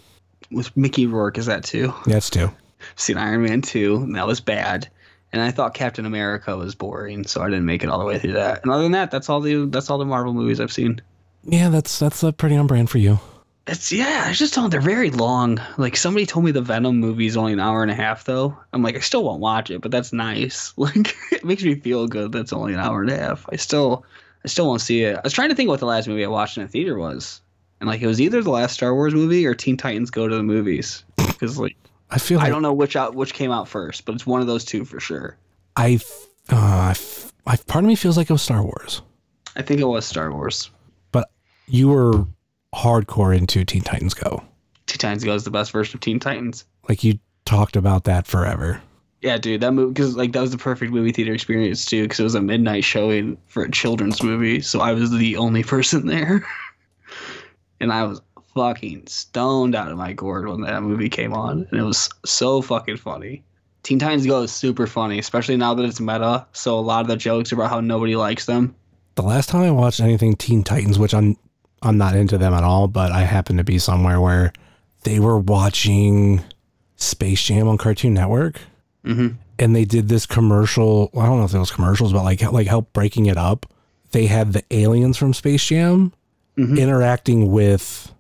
with Mickey Rourke. Is that two? That's two. Seen Iron Man two, and that was bad. And I thought Captain America was boring, so I didn't make it all the way through that. And other than that, that's all the that's all the Marvel movies I've seen. Yeah, that's that's uh, pretty on brand for you. It's yeah, I just don't. They're very long. Like somebody told me the Venom movie is only an hour and a half, though. I'm like, I still won't watch it, but that's nice. Like it makes me feel good. That's only an hour and a half. I still, I still won't see it. I was trying to think what the last movie I watched in a theater was, and like it was either the last Star Wars movie or Teen Titans Go to the Movies. Because like I feel like I don't know which out which came out first, but it's one of those two for sure. I, uh, I, part of me feels like it was Star Wars, I think it was Star Wars. but you were hardcore into Teen Titans Go. Teen Titans Go is the best version of Teen Titans. Like you talked about that forever. Yeah, dude, that movie because like that was the perfect movie theater experience too, because it was a midnight showing for a children's movie, so I was the only person there, and I was fucking stoned out of my gourd when that movie came on, and it was so fucking funny. Teen Titans Go is super funny, especially now that it's meta. So a lot of the jokes about how nobody likes them. The last time I watched anything Teen Titans, which I'm I'm not into them at all, but I happened to be somewhere where they were watching Space Jam on Cartoon Network. Mm-hmm. and they did this commercial. I don't know if it was commercials, but like like help breaking it up. They had the aliens from Space Jam Mhm. interacting with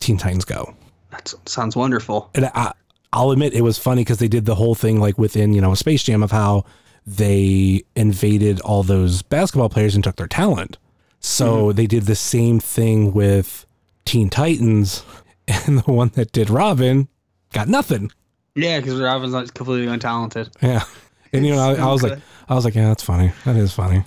Teen Titans Go, That sounds wonderful. and I, I'll admit it was funny because they did the whole thing like within you know Space Jam of how they invaded all those basketball players and took their talent. So they did the same thing with Teen Titans, and the one that did Robin got nothing. Yeah, because Robin's not completely untalented. Yeah. And you know, I, I was like, I was like, yeah, that's funny. That is funny.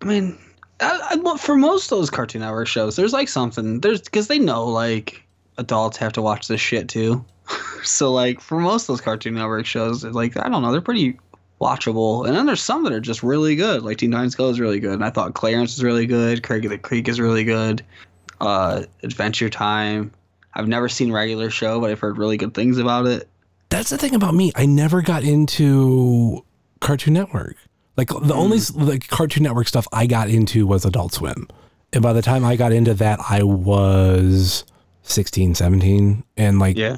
I mean, I, I, for most of those Cartoon Network shows, there's like something there's because they know like adults have to watch this shit too. so like for most of those Cartoon Network shows, like I don't know, they're pretty watchable. And then there's some that are just really good. Like Teen Titans Go is really good, and I thought Clarence is really good. Craig of the Creek is really good. Uh, Adventure Time. I've never seen regular show, but I've heard really good things about it. That's the thing about me. I never got into Cartoon Network. Like the only like Cartoon Network stuff I got into was Adult Swim. And by the time I got into that, I was 16, 17. And like Yeah.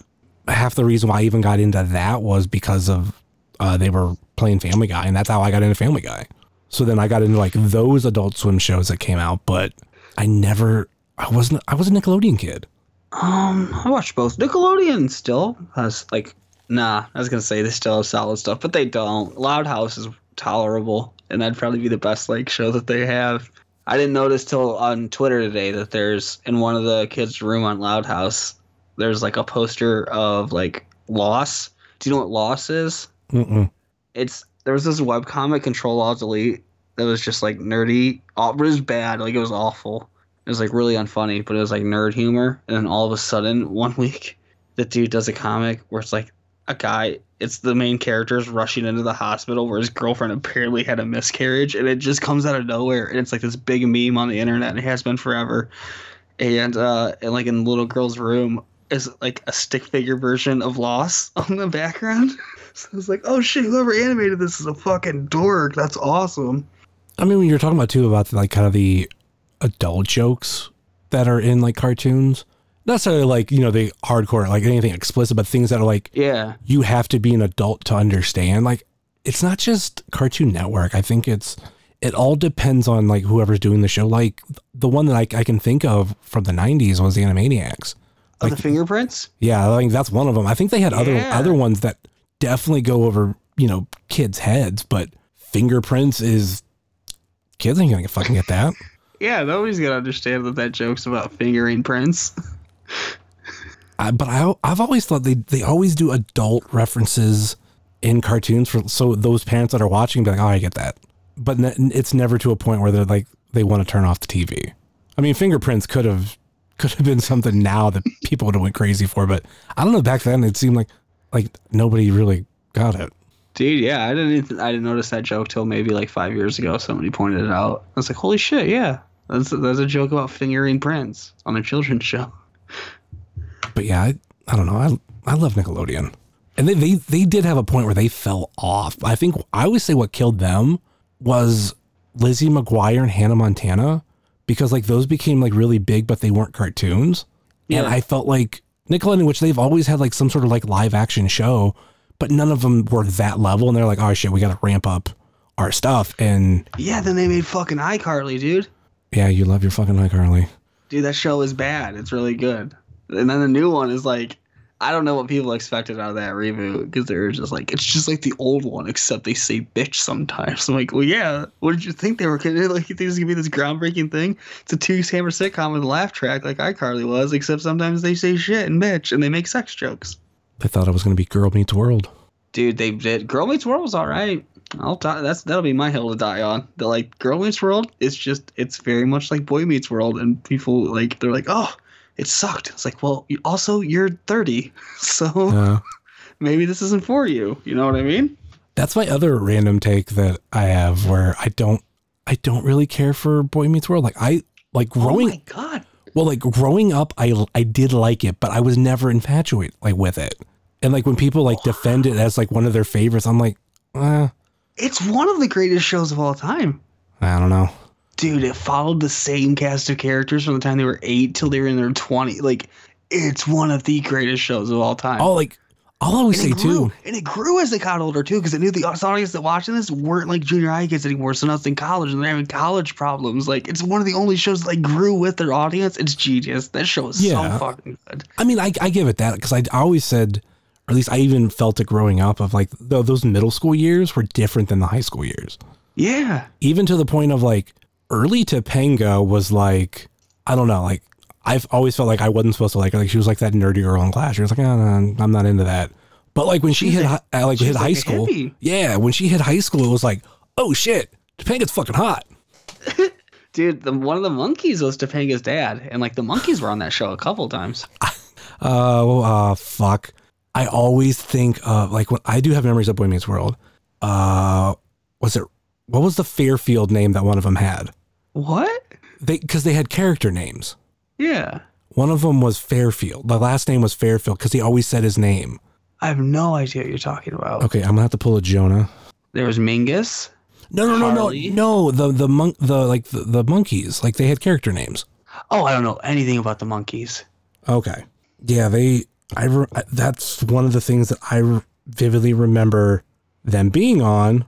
half the reason why I even got into that was because of uh, they were playing Family Guy, and that's how I got into Family Guy. So then I got into like those Adult Swim shows that came out, but I never, I wasn't, I was a Nickelodeon kid. Um, I watch both. Nickelodeon still has like, nah. I was gonna say they still have solid stuff, but they don't. Loud House is tolerable, and that'd probably be the best like show that they have. I didn't notice till on Twitter today that there's in one of the kids' room on Loud House, there's like a poster of like Loss. Do you know what Loss is? Mm-mm. It's there was this webcomic Control Alt Delete that was just like nerdy. All, it was bad. Like it was awful. It was like really unfunny, but it was like nerd humor. And then all of a sudden, one week, the dude does a comic where it's like a guy. It's the main characters rushing into the hospital where his girlfriend apparently had a miscarriage, and it just comes out of nowhere. And it's like this big meme on the internet, and it has been forever. And uh, and like in little girl's room is like a stick figure version of Loss on the background. So I was like, oh shit, whoever animated this is a fucking dork. That's awesome. I mean, when you're talking about too about like kind of the adult jokes that are in like cartoons, not necessarily like you know the hardcore like anything explicit, but things that are like Yeah. you have to be an adult to understand. Like it's not just Cartoon Network. I think it's it all depends on like whoever's doing the show. Like the one that I, I can think of from the '90s was the Animaniacs. Oh, the fingerprints? Yeah, I think that's one of them. I think they had other other ones that definitely go over you know kids' heads, but fingerprints is kids ain't gonna fucking get that. Yeah, nobody's gonna understand that that joke's about fingering prints. I, but I, I've always thought they, they always do adult references in cartoons for so those parents that are watching be like, oh, I get that. But ne- it's never to a point where they're like they want to turn off the TV. I mean, fingerprints could have could have been something now that people would have went crazy for, but I don't know. Back then, it seemed like like nobody really got it. Dude, yeah, I didn't even, I didn't notice that joke till maybe like five years ago. Somebody pointed it out. I was like, holy shit, yeah. That's that's a joke about fingering prints on a children's show. But yeah, I, I don't know. I I love Nickelodeon, and they, they they did have a point where they fell off. I think I always say what killed them was Lizzie McGuire and Hannah Montana because like those became like really big, but they weren't cartoons. And Yeah. I felt like Nickelodeon, which they've always had like some sort of like live action show, but none of them were that level. And they're like, oh shit, we got to ramp up our stuff. And Yeah, then they made fucking iCarly, dude. yeah, you love your fucking iCarly. Dude, that show is bad. It's really good. And then the new one is like, I don't know what people expected out of that reboot because they're just like, it's just like the old one, except they say bitch sometimes. I'm like, well, yeah. What did you think they were gonna do? like? You think is gonna be this groundbreaking thing? It's a two hammer sitcom with a laugh track like iCarly was, except sometimes they say shit and bitch and they make sex jokes. I thought it was going to be Girl Meets World. Dude, they did. Girl Meets World was all right. I'll die. That's that'll be my hill to die on. The like Girl Meets World. It's just it's very much like Boy Meets World, and people like they're like, oh, it sucked. It's like, well, you, also you're 30, so Uh, maybe this isn't for you. You know what I mean? That's my other random take that I have where I don't I don't really care for Boy Meets World. Like I like growing oh my god. well like growing up I I did like it, but I was never infatuated like with it. And like when people like defend it as like one of their favorites, I'm like, eh, It's one of the greatest shows of all time. I don't know. Dude, it followed the same cast of characters from the time they were eight till they were in their 20. Like, it's one of the greatest shows of all time. Oh, like I'll always say and it grew, too. and it grew as they got older too, because it knew the audience that watching this weren't like junior high kids anymore. So now it's in college, and they're having college problems. Like it's one of the only shows that like grew with their audience. It's genius. That show is Yeah. so fucking good. I mean, I, I give it that because I, I always said, or at least I even felt it growing up of like th- those middle school years were different than the high school years. Yeah, even to the point of like early Topanga was like, I don't know, like I've always felt like I wasn't supposed to like her. Like she was like that nerdy girl in class. She was like, oh, no, I'm not into that. But like when she hit hi- uh, like hit like high school, hippie. yeah, when she hit high school, it was like, oh shit, Topanga's fucking hot. Dude, the, one of the monkeys was Topanga's dad, and like the monkeys were on that show a couple times. Oh, uh, fuck. I always think of like when I do have memories of Boy Meets World. Uh, was it what was the Fairfield name that one of them had? What? They because they had character names. Yeah, One of them was Fairfield. The last name was Fairfield because he always said his name. I have no idea what you're talking about. Okay, I'm gonna have to pull a Jonah. There was Minkus. No, no, no, no, Harley? no. The the monk, the like the, the monkeys, like they had character names. Oh, I don't know anything about the monkeys. Okay, yeah, they. I re- that's one of the things that I re- vividly remember them being on,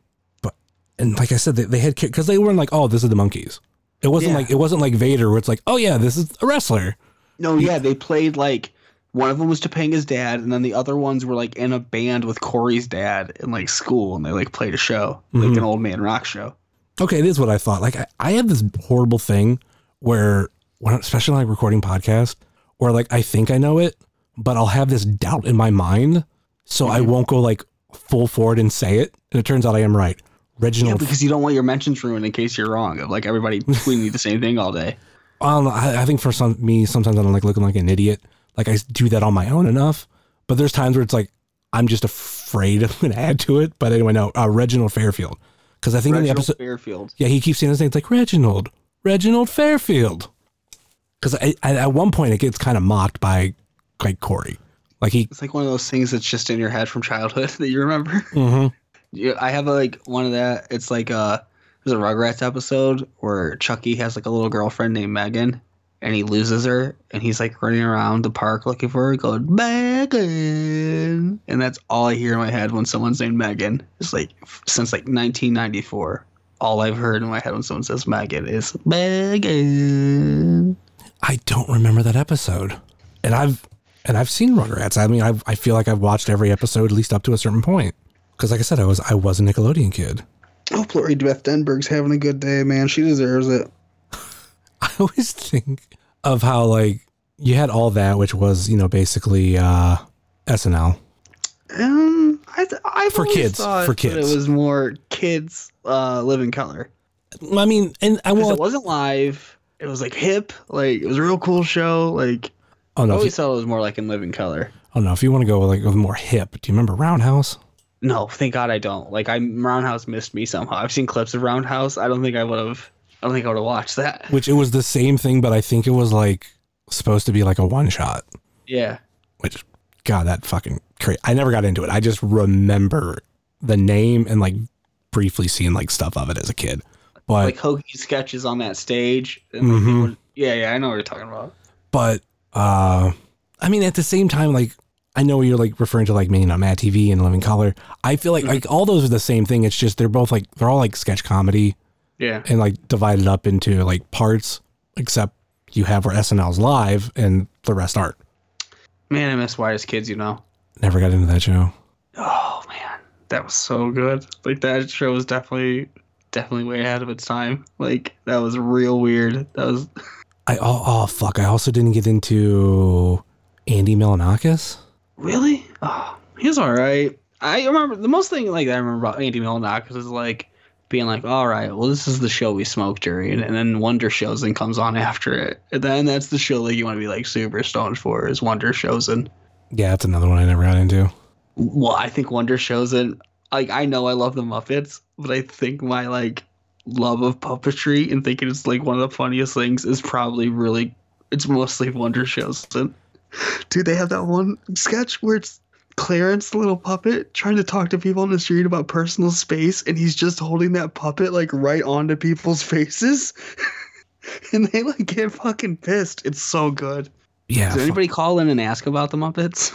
and like I said, they, they had because they weren't like, oh, this is the monkeys. It wasn't Yeah. like it wasn't like Vader, where it's like, oh yeah, this is a wrestler. No, yeah, they played like one of them was Topanga's dad, and then the other ones were like in a band with Cory's dad in like school, and they like played a show, like mm-hmm. an old man rock show. Okay, it is what I thought. Like I, I have this horrible thing where when especially I'm recording podcast, where like I think I know it, but I'll have this doubt in my mind. So I mm-hmm. won't go like full forward and say it. And it turns out I am right. Yeah, because you don't want your mentions ruined in case you're wrong. Of like everybody tweeting you the same thing all day. I don't know. I, I think for some me, sometimes I don't like looking like an idiot. Like I do that on my own enough. But there's times where it's like I'm just afraid I'm going to add to it. But anyway, no, uh, Reginald Fairfield. Because I think in the episode, Fairfield. yeah, he keeps saying his name. It's like Reginald, Reginald Fairfield. Because at one point it gets kind of mocked by like Cory. Like he, It's like one of those things that's just in your head from childhood that you remember. Mhm. Yeah, I have like one of that. It's like a there's a Rugrats episode where Chucky has like a little girlfriend named Megan, and he loses her, and he's like running around the park looking for her, going Megan, and that's all I hear in my head when someone's named Megan. It's like since like 1994, all I've heard in my head when someone says Megan is Megan. I don't remember that episode, and I've and I've seen Rugrats. I mean, I've, I feel like I've watched every episode at least up to a certain point. Because like I said, I was I was a Nickelodeon kid. Oh, Lori Beth Denberg's having a good day, man. She deserves it. I always think of how like you had all that, which was you know basically uh, SNL. Um, I th- I've For kids, for kids. it was more kids uh, live in color. I mean, and I will. it wasn't live. It was like hip. Like it was a real cool show. Like Oh I no, you, always thought it was more like in living color. oh no, if you want to go like with more hip, do you remember Roundhouse? No, thank God I don't. Like I Roundhouse missed me somehow. I've seen clips of Roundhouse. I don't think I would have. I don't think I would have watched that. Which it was the same thing, but I think it was like supposed to be like a one shot. Yeah. Which, God, that fucking crazy. I never got into it. I just remember the name and like briefly seeing like stuff of it as a kid. But Like hokey sketches on that stage. Mhm. like, yeah, yeah, I know what you're talking about. but uh I mean at the same time like I know you're like referring to like you know Mad TV and Living Color. I feel like mm-hmm. like all those are the same thing. It's just they're both like they're all like sketch comedy Yeah. and like divided up into like parts, except you have where SNL's live and the rest aren't. Man, I miss Whitest Kids. You know. Never got into that show. Oh man, that was so good. Like that show was definitely definitely way ahead of its time. Like that was real weird. That was I oh, oh fuck! I also didn't get into Andy Milonakis. Really ah, oh he was all right. I remember the most thing like I remember about Andy Milonakis is like being like, all right, well this is the show we smoked during, and then Wonder Showzen comes on after it, and then that's the show that you want to be like super stoned for is Wonder Showzen Yeah, that's another one I never got into. well I think Wonder Showzen like I know I love the Muppets, but I think my like love of puppetry and thinking it's like one of the funniest things is probably really it's mostly Wonder Shows. And dude, they have that one sketch where it's Clarence, the little puppet, trying to talk to people on the street about personal space, and he's just holding that puppet like right onto people's faces. and they like get fucking pissed. It's so good. Yeah, Does anybody call in and ask about the Muppets?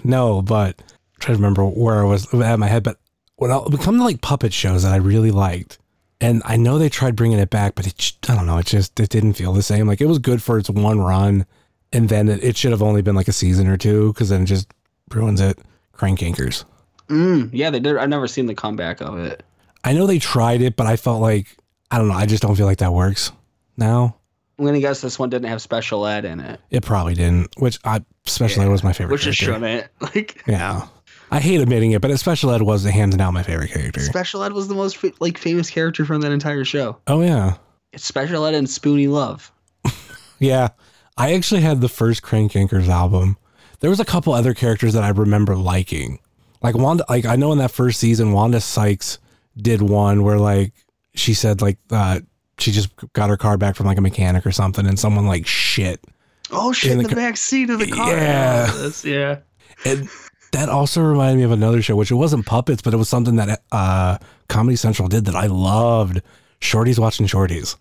no, but I'm trying to remember where I was at my head. But when it become like puppet shows that I really liked, and I know they tried bringing it back, but it I don't know, it just it didn't feel the same. Like it was good for its one run, and then it, it should have only been like a season or two because then it just ruins it. Crank Yankers. Mm, yeah, they did. I've never seen the comeback of it. I know they tried it, but I felt like I don't know. I just don't feel like that works now. I'm gonna guess this one didn't have special ed in it, It probably didn't, which I special ed was my favorite which it character. shouldn't. Like Yeah. I hate admitting it, but special ed was hands down my favorite character. special ed was the most like famous character from that entire show. oh yeah. It's special ed and Spoonie Luv. Yeah. I actually had the first Crank Yankers album. There was a couple other characters that I remember liking. Like Wanda like I know in that first season Wanda Sykes did one where like she said like uh she just got her car back from like a mechanic or something and someone like shit. Oh shit! In In the the, co- back seat of the car. Yeah. Yeah. And that also reminded me of another show, which it wasn't puppets, but it was something that uh Comedy Central did that I loved. Shorties watching shorties.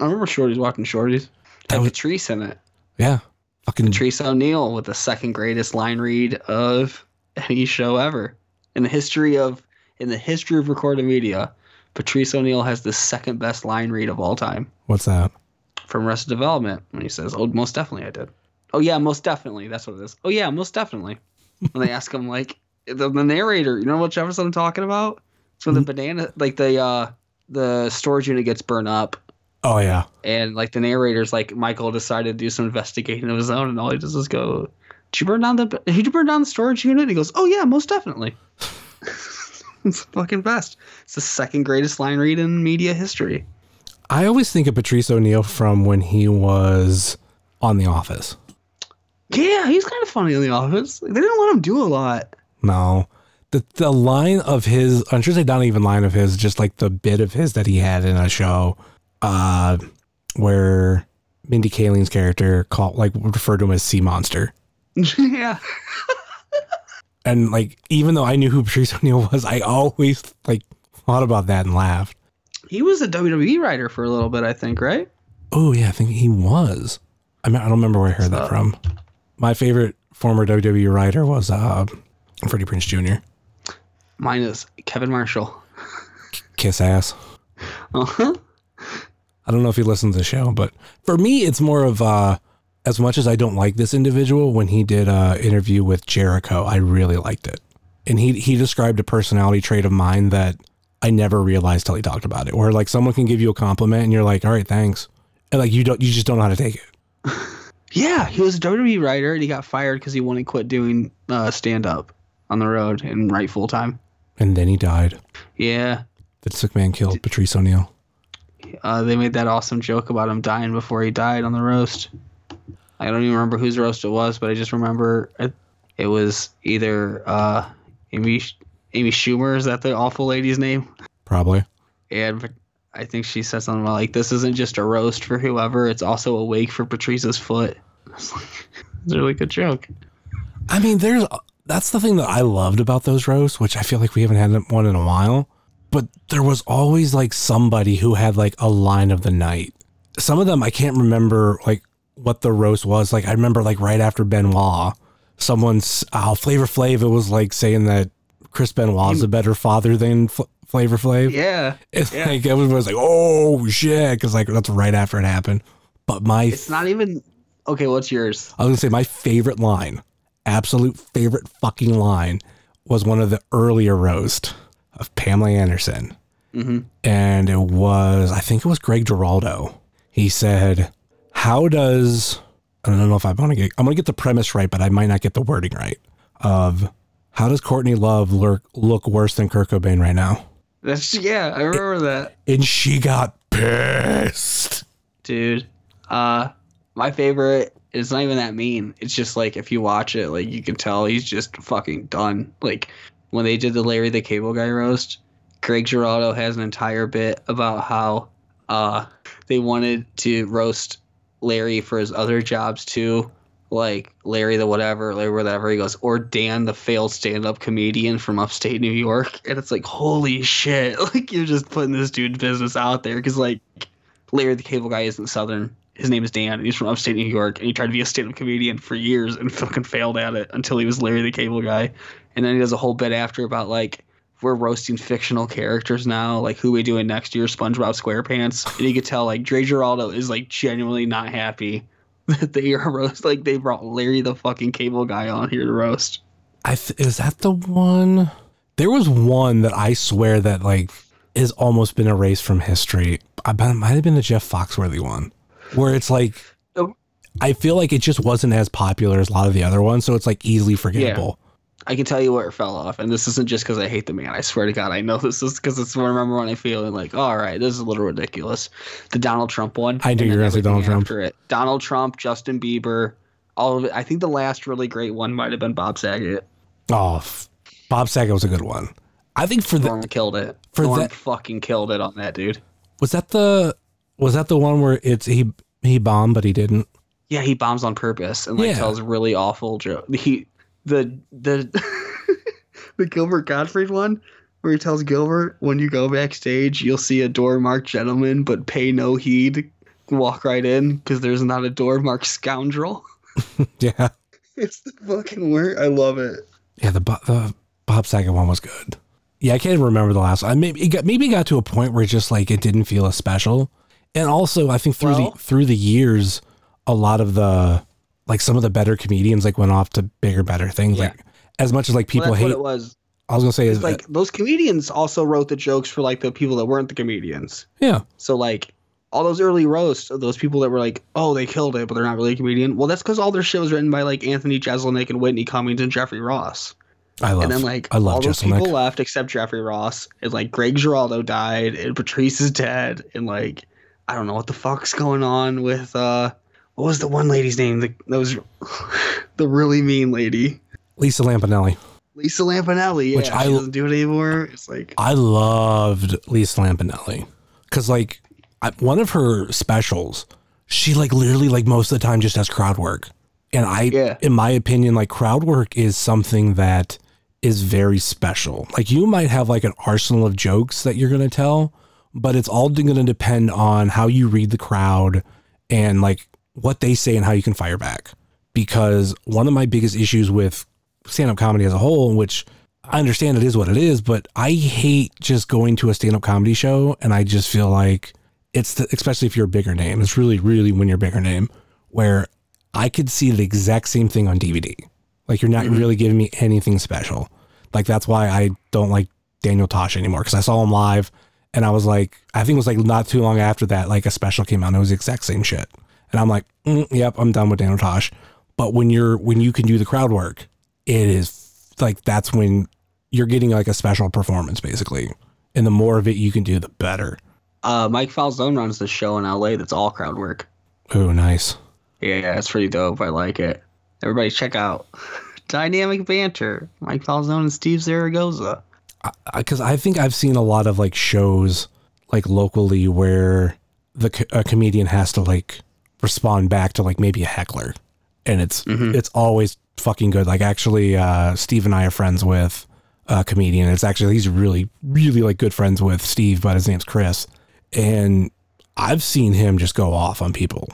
I remember Shorty's watching Shorties. That Had was- Patrice in it. Yeah. Fucking Patrice O'Neal with the second greatest line read of any show ever in the history of in the history of recorded media. Patrice O'Neal has the second best line read of all time what's that? from Arrested Development when he says, "Oh, most definitely I did." Oh yeah, most definitely. That's what it is. Oh yeah, most definitely. when they ask him like the, the narrator, you know what episode I'm talking about? It's when the banana, like the uh the storage unit gets burned up, Oh yeah. and like the narrator's like Michael decided to do some investigating of his own, and all he does is go, "Did you burn down the? Did you burn down the storage unit?" he goes, "Oh yeah, most definitely." it's the fucking best. It's the second greatest line read in media history. I always think of Patrice O'Neal from when he was on The Office. Yeah, he's kind of funny in the office. Like, they didn't let him do a lot. No. The the line of his I should say not even line of his, just like the bit of his that he had in a show, uh where Mindy Kaling's character called like referred to him as Sea Monster. yeah. And like even though I knew who Patrice O'Neal was, I always like thought about that and laughed. He was a WWE writer for a little bit, I think, right? Oh yeah, I think he was. I mean, I don't remember where I heard that from. My favorite former WWE writer was uh, Freddie Prinze Jr. Mine is Kevin Marshall. Kiss ass. Uh-huh. I don't know if he listens to the show, but for me, it's more of uh, as much as I don't like this individual. When he did a interview with Jericho, I really liked it, and he he described a personality trait of mine that I never realized till he talked about it. Where like someone can give you a compliment and you're like, all right, thanks, and like you don't you just don't know how to take it. Yeah, he was a WWE writer and he got fired because he wanted to quit doing uh, stand up on the road and write full time. And then he died. Yeah. That sick man killed Patrice O'Neal. Uh, they made that awesome joke about him dying before he died on the roast. I don't even remember whose roast it was, but I just remember it, it was either uh, Amy Amy Schumer. Is that the awful lady's name? Probably. And I think she said something about like, "This isn't just a roast for whoever; it's also a wake for Patrice's foot." It's like, it's a really good joke. I mean, there's that's the thing that I loved about those roasts, which I feel like we haven't had one in a while. But there was always like somebody who had like a line of the night. Some of them I can't remember like what the roast was. Like I remember like right after Benoit, someone's oh uh, Flavor Flav. It was like saying that Chris Benoit is a better father than F- Flavor Flav. Yeah, It's like everyone was like, oh shit, because like that's right after it happened. But my it's not even okay. What's yours? I was gonna say my favorite line, absolute favorite fucking line, was one of the earlier roast of Pamela Anderson, Mm-hmm. and it was I think it was Greg Giraldo. He said, "How does I don't know if I want to get I'm gonna get the premise right, but I might not get the wording right. Of how does Courtney Love look look worse than Kurt Cobain right now?" That's yeah. I remember that, And she got pissed. dude. Uh, my favorite. It's not even that mean. It's just like if you watch it, like you can tell he's just fucking done. Like when they did the Larry the Cable Guy roast, Greg Giraldo has an entire bit about how uh they wanted to roast Larry for his other jobs too. Like Larry the whatever, Larry whatever. He goes, or Dan the failed stand-up comedian from upstate New York, and it's like, holy shit! Like you're just putting this dude's business out there because like Larry the Cable Guy isn't Southern. His name is Dan, and he's from upstate New York, and he tried to be a stand-up comedian for years and fucking failed at it until he was Larry the Cable Guy. And then he does a whole bit after about like we're roasting fictional characters now, like who we doing next year, SpongeBob SquarePants. And you could tell like Greg Giraldo is like genuinely not happy that they are roast like they brought Larry the fucking Cable Guy on here to roast. I th- is that the one? There was one that I swear that like has almost been erased from history. I bet it might have been the Jeff Foxworthy one, where it's like. I feel like it just wasn't as popular as a lot of the other ones, so it's like easily forgettable. I can tell you where it fell off, and this isn't just because I hate the man. I swear to God, I know this is because it's what I remember when I feel like, all right, this is a little ridiculous. The Donald Trump one. I knew you were gonna say Donald Trump. It. Donald Trump, Justin Bieber, all of it. I think the last really great one might have been Bob Saget. Oh, Bob Saget was a good one. I think for the killed it. for Norm that- fucking killed it on that dude. was that the was that the one where it's he he bombed but he didn't. Yeah, he bombs on purpose and like Yeah. tells really awful joke. He the the the Gilbert Gottfried one where he tells Gilbert when you go backstage you'll see a door marked gentleman but pay no heed. Walk right in because there's not a door marked scoundrel. Yeah, It's the fucking word. I love it. yeah. The the Bob Saget one was good. Yeah, I can't even remember the last. one. I maybe it got maybe it got to a point where it just like it didn't feel as special. And also, I think through Well- the through the years, a lot of the like some of the better comedians like went off to bigger, better things. Yeah. Like as much as like people well, hate, what it was. I was gonna say is It's like those comedians also wrote the jokes for like the people that weren't the comedians. yeah, So like all those early roasts of those people that were like, oh, they killed it, but they're not really a comedian. Well, that's because all their shit was written by like Anthony Jeselnik and Whitney Cummings and Jeffrey Ross. I love. and then like I love all those people left except Jeffrey Ross. And like Greg Giraldo died, and Patrice is dead, and like I don't know what the fuck's going on with uh what was the one lady's name? The, that was the really mean lady. Lisa Lampanelli. Lisa Lampanelli, yeah, Which she I- doesn't do it anymore. It's like I loved Lisa Lampanelli because like I, one of her specials, she like literally like most of the time just does crowd work, and I, Yeah. in my opinion, like crowd work is something that is very special. Like you might have like an arsenal of jokes that you're gonna tell, but it's all going to depend on how you read the crowd and like what they say and how you can fire back. Because one of my biggest issues with stand up comedy as a whole, which I understand it is what it is, but I hate just going to a stand up comedy show and I just feel like it's the, especially if you're a bigger name. It's really, really when you're a bigger name where I could see the exact same thing on DVD. Like you're not mm-hmm. really giving me anything special. Like that's why I don't like Daniel Tosh anymore because I saw him live and I was like, I think it was like not too long after that, like a special came out and it was the exact same shit. And I'm like, mm, yep, I'm done with Daniel Tosh. But when you're when you can do the crowd work, it is like that's when you're getting like a special performance basically. And the more of it you can do, the better. uh Mike Falzone runs this show in LA that's all crowd work. Oh, nice. Yeah, yeah, it's pretty dope. I like it. Everybody check out Dynamic Banter. Mike Falzone and Steve Zaragoza. because I, think I've seen a lot of like shows like locally where the a comedian has to like respond back to like maybe a heckler, and it's it's always fucking good. Like actually, uh, Steve and I are friends with a comedian. It's actually he's really really like good friends with Steve, but his name's Chris, and I've seen him just go off on people.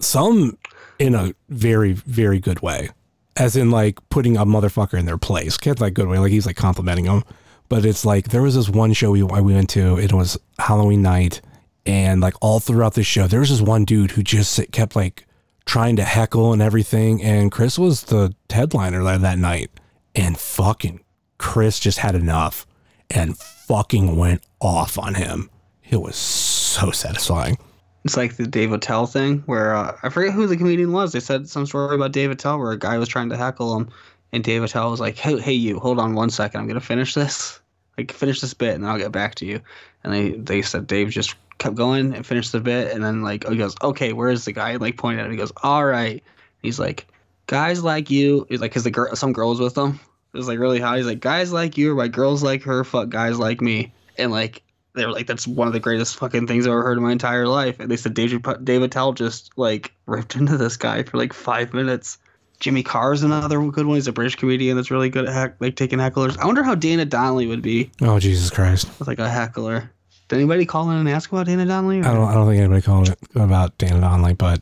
Some in a very very good way, as in like putting a motherfucker in their place. Can't like good way. Like he's like complimenting them but it's like there was this one show we, we went to it was halloween night and like all throughout the show there was this one dude who just kept like trying to heckle and everything and chris was the headliner that, that night and fucking chris just had enough and fucking went off on him it was so satisfying It's like the Dave Attell thing where uh, I forget who the comedian was. They said some story about Dave Attell where a guy was trying to heckle him, and Dave Attell was like, "Hey, hey, you, hold on one second. I'm gonna finish this. Like, finish this bit, and then I'll get back to you." And they they said Dave just kept going and finished the bit, and then like he goes, "Okay, where is the guy?" And like pointed at him. He goes, "All right." He's like, "Guys like you." He's like, "Cause the girl, some girls with him." It was like really hot. He's like, "Guys like you are why girls like her fuck guys like me." And like they were like, that's one of the greatest fucking things I've ever heard in my entire life. And they said David, Dave Attell just like ripped into this guy for like five minutes. Jimmy Carr's another good one. He's a British comedian that's really good at heck, like taking hecklers. I wonder how Dana Donnelly would be oh jesus christ with like a heckler. Did anybody call in and ask about Dana Donnelly? or- I don't, I don't think anybody called it about Dana Donnelly, but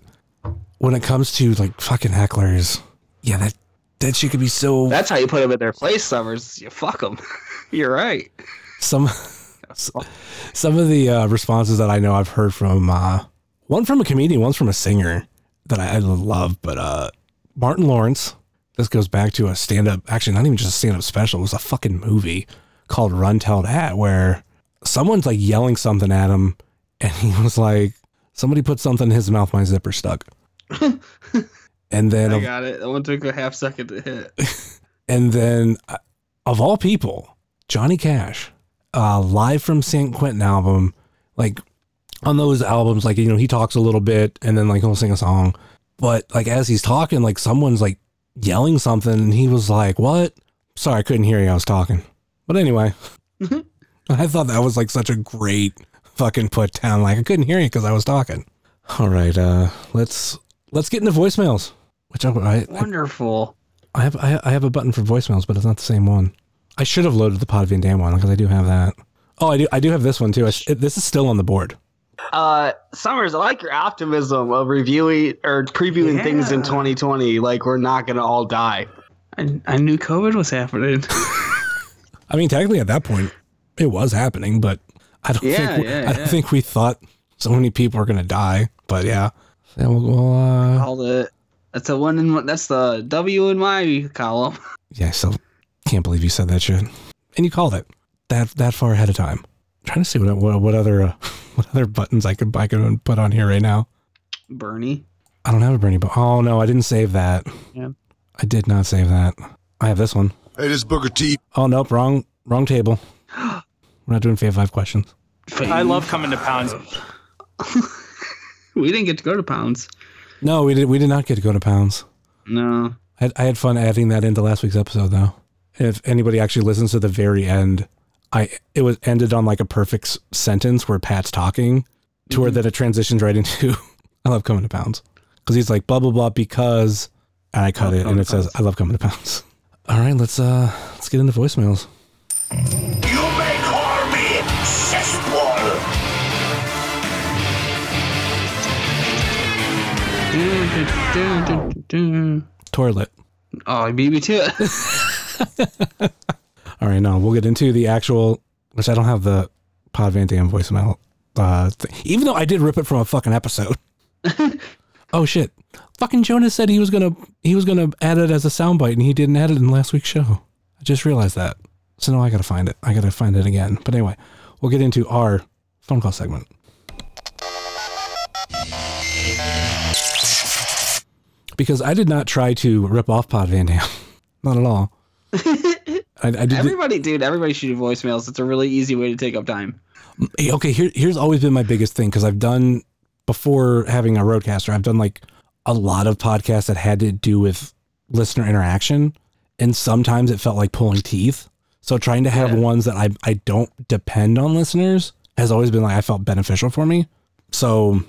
when it comes to like fucking hecklers, yeah, that that shit could be so That's how you put them in their place, Summers. You fuck them. You're right. some some of the uh, responses that I know I've heard from uh, one from a comedian, one's from a singer that I, I love, but uh, Martin Lawrence. This goes back to a stand up, actually not even just a stand up special. It was a fucking movie called Runteldat, where someone's like yelling something at him, and he was like, "Somebody put something in his mouth. My zipper stuck." and then I got it. That one took a half second to hit. and then uh, of all people, Johnny Cash, uh, live from San Quentin album, like on those albums, like you know he talks a little bit and then like he'll sing a song, but like as he's talking, like someone's like yelling something, and he was like, "What?" Sorry, I couldn't hear you. I was talking. But anyway, I thought that was like such a great fucking put down. Like I couldn't hear you because I was talking. All right, uh, let's let's get into voicemails. Which I, I, Wonderful. I have I, I have a button for voicemails, but it's not the same one. I should have loaded the Pod Van Dam one because I do have that. Oh, I do. I do have this one too. I sh- it- this is still on the board. Uh, Summers, I like your optimism of reviewing or previewing things in 2020. Like we're not gonna all die. I, I knew COVID was happening. I mean, technically at that point, it was happening, but I don't Yeah, think we, yeah, I don't yeah. think we thought so many people are gonna die. But yeah, yeah we'll, we'll uh, Called it. That's a one in. That's the W in my column. yeah. So can't believe you said that shit, and you called it that that far ahead of time. trying to see what what, what other uh, what other buttons I could I could put on here right now. Bernie. I don't have a Bernie, but oh no, I didn't save that. Yeah. I did not save that. I have this one. Hey, this is Booker T. Oh nope, wrong wrong table. We're not doing Fave Five questions. I love coming to pounds. We didn't get to go to pounds. No, we did we did not get to go to pounds. No. I had, I had fun adding that into last week's episode though. If anybody actually listens to the very end, I it was ended on like a perfect sentence where Pat's talking to where that it transitions right into I love coming to pounds because he's like blah blah blah because and I cut it and it says I love coming to pounds. All right, let's uh let's get into voicemails. Toilet. Oh, he beat me to it. All right, now we'll get into the actual, which I don't have the Pod Van Dam voicemail. Uh, th- even though I did rip it from a fucking episode. oh shit! Fucking Jonas said he was gonna he was gonna add it as a soundbite, and he didn't add it in last week's show. I just realized that. So now I gotta find it. I gotta find it again. But anyway, we'll get into our phone call segment. Because I did not try to rip off Pod Van Dam. Not at all. I, I did. Everybody, dude, everybody should do voicemails. It's a really easy way to take up time. Okay, here, here's always been my biggest thing because I've done before having a RodeCaster, I've done like a lot of podcasts that had to do with listener interaction, and sometimes it felt like pulling teeth. So trying to have Yeah. ones that I I don't depend on listeners has always been like I felt beneficial for me. So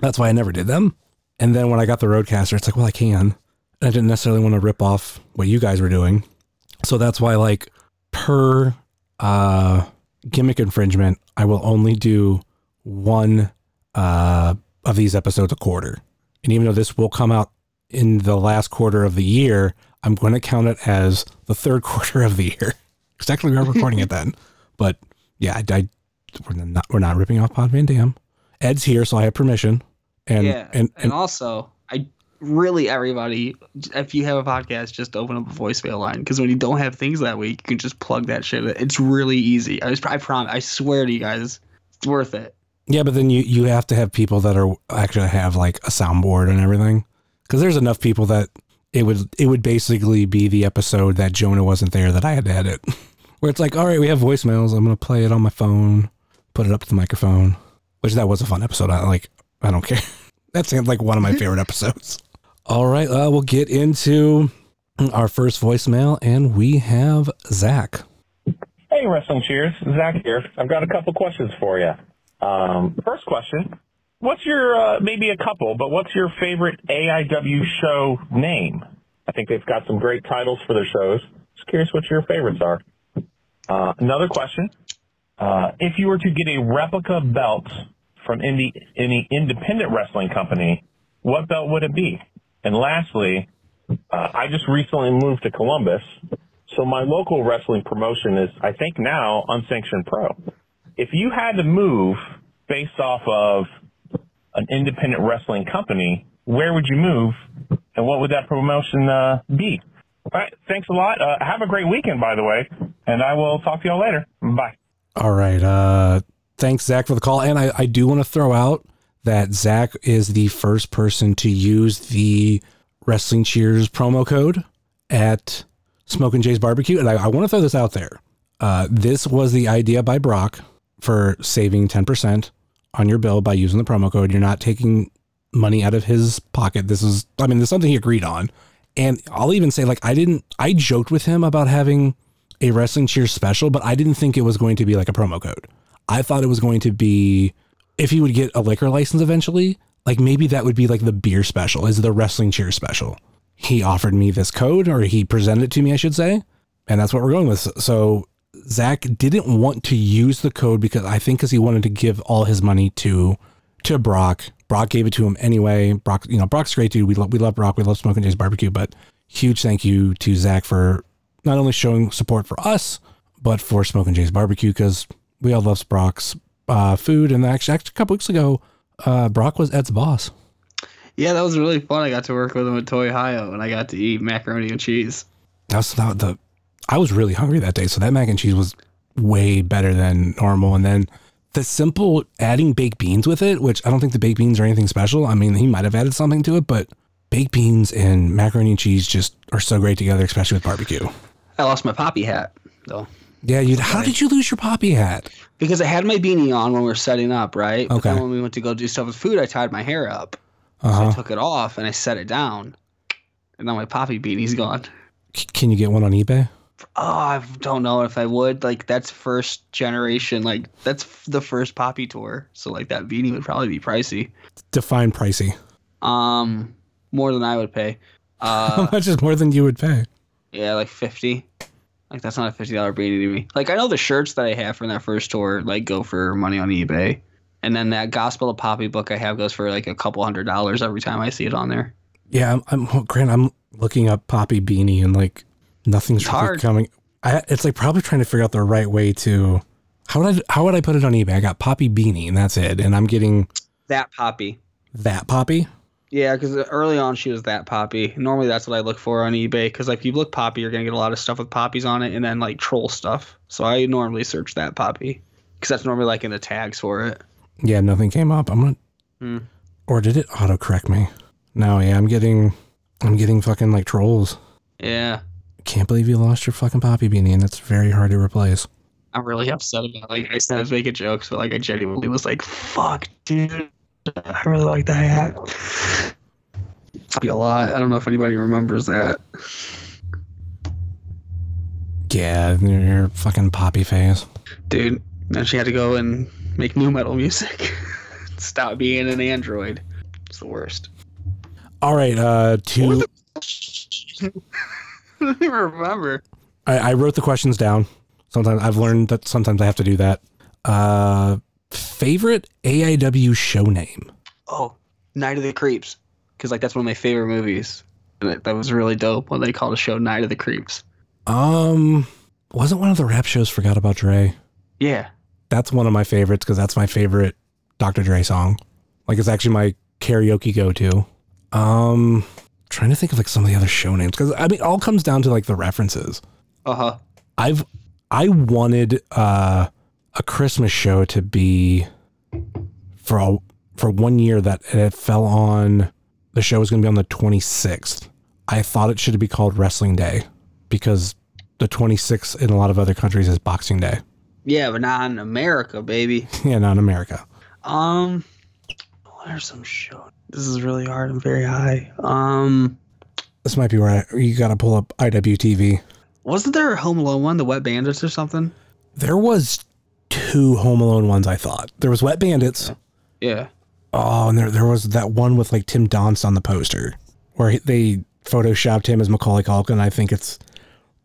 that's why I never did them. And then when I got the RodeCaster, it's like, well, I can. And I didn't necessarily want to rip off what you guys were doing. So that's why like per uh gimmick infringement, I will only do one uh, of these episodes a quarter. And even though this will come out in the last quarter of the year, I'm going to count it as the third quarter of the year. Because technically we're recording it then. But yeah, I, I, we're not we're not ripping off Pod Van Dam. Ed's here, so I have permission. And yeah, and, and, and also, I really everybody, if you have a podcast, just open up a voicemail line because when you don't have things that week, you can just plug that shit. in. It's really easy. I, just, I promise. I swear to you guys, it's worth it. Yeah, but then you you have to have people that are actually have like a soundboard and everything. Because there's enough people that it would it would basically be the episode that Jonah wasn't there that I had to edit. Where it's like, all right, we have voicemails. I'm gonna play it on my phone, put it up to the microphone. Which that was a fun episode. I like. I don't care. That's like one of my favorite episodes. All right, uh, we'll get into our first voicemail, and we have Zach. Hey, Wrestling Cheers. Zach here. I've got a couple questions for you. Um, first question. What's your, uh, maybe a couple, but what's your favorite AIW show name? I think they've got some great titles for their shows. Just curious what your favorites are. Uh, another question. Uh, if you were to get a replica belt from any, any independent wrestling company, what belt would it be? And lastly, uh, I just recently moved to Columbus, so my local wrestling promotion is, I think now, Unsanctioned Pro. If you had to move based off of an independent wrestling company, where would you move, and what would that promotion uh, be? All right, thanks a lot. Uh, have a great weekend, by the way, and I will talk to y'all later. Bye. All right. Thanks, Zach, for the call. And I, I do want to throw out that Zach is the first person to use the Wrestling Cheers promo code at Smoking Jay's Barbecue. And I, I want to throw this out there. Uh, this was the idea by Brock for saving 10% on your bill by using the promo code. You're not taking money out of his pocket. This is, I mean, this is something he agreed on. And I'll even say, like, I didn't, I joked with him about having a Wrestling Cheers special, but I didn't think it was going to be like a promo code. I thought it was going to be, if he would get a liquor license eventually, like maybe that would be like the beer special, is the Wrestling Cheers special. He offered me this code, or he presented it to me, I should say. And that's what we're going with. So Zach didn't want to use the code because I think because he wanted to give all his money to to Brock. Brock gave it to him anyway. Brock, you know, Brock's great dude. We love we love Brock. We love Smoking Jay's Barbecue. But huge thank you to Zach for not only showing support for us, but for Smoking Jay's Barbecue because we all love Brock's uh, food. And actually, actually, a couple weeks ago, uh, Brock was Ed's boss. Yeah, that was really fun. I got to work with him at Toy Ohio, and I got to eat macaroni and cheese. That's not the. I was really hungry that day, so that mac and cheese was way better than normal. And then the simple adding baked beans with it, which I don't think the baked beans are anything special. I mean, he might have added something to it, but baked beans and macaroni and cheese just are so great together, especially with barbecue. I lost my poppy hat though Yeah, you. How did you lose your poppy hat? because I had my beanie on when we were setting up, right? But then Okay. when we went to go do stuff with food, I tied my hair up. Uh So I took it off and I set it down, and now my poppy beanie's gone. Can you get one on eBay? Oh, I don't know if I would. Like that's first generation. Like that's f- the first poppy tour. So like that beanie would probably be pricey. Define pricey. Um, more than I would pay. Uh, How much is more than you would pay? yeah, like fifty. Like that's not a fifty dollar beanie to me. Like I know the shirts that I have from that first tour like go for money on eBay, and then that Gospel of Poppy book I have goes for like a couple hundred dollars every time I see it on there. Yeah, I'm, I'm well, Grant. I'm looking up poppy beanie and like nothing's It's really hard. coming. I, it's like probably trying to figure out the right way to. How would I how would I put it on eBay? I got poppy beanie and that's it, and I'm getting That Poppy. that poppy. Yeah, because early on she was that poppy. Normally that's what I look for on eBay. Because like if you look poppy, you're gonna get a lot of stuff with poppies on it, and then like troll stuff. So I normally search that poppy because that's normally like in the tags for it. Yeah, nothing came up. I'm gonna. Hmm. Or did it auto correct me? No, yeah, I'm getting, I'm getting fucking like trolls. Yeah, Can't believe you lost your fucking poppy beanie, and it's very hard to replace. I'm really upset about. It. Like I said, I was making jokes, but like I genuinely was like, "Fuck, dude, I really like that hat." Be a lot. I don't know if anybody remembers that. Yeah, your fucking poppy face. dude. Then she had to go and make new metal music. Stop being an android. It's the worst. All right, uh, to I don't remember. I, I wrote the questions down. Sometimes I've learned that sometimes I have to do that. Uh, favorite AIW show name? Oh, Night of the Creeps, because like that's one of my favorite movies. And it, that was really dope when they called a show Night of the Creeps. Um, wasn't one of the rap shows Forgot About Dre? Yeah, That's one of my favorites because that's my favorite Dr. Dre song. Like it's actually my karaoke go to. Um, trying to think of like some of the other show names because I mean, it all comes down to like the references. uh huh. I've I wanted uh, a Christmas show to be for a, for one year that it fell on the show was going to be on the 26th. I thought it should be called Wrestling Day because the 26th in a lot of other countries is Boxing Day. Yeah, but not in America, baby. Yeah, not in America. Um, are some shows? This is really hard. I'm very high. Um, This might be where I, you got to pull up IWTV. wasn't there a Home Alone one, The Wet Bandits or something? There was two Home Alone ones. I thought there was Wet Bandits. Yeah. Oh, and there there was that one with like Tim Donst on the poster where they photoshopped him as Macaulay Culkin. I think it's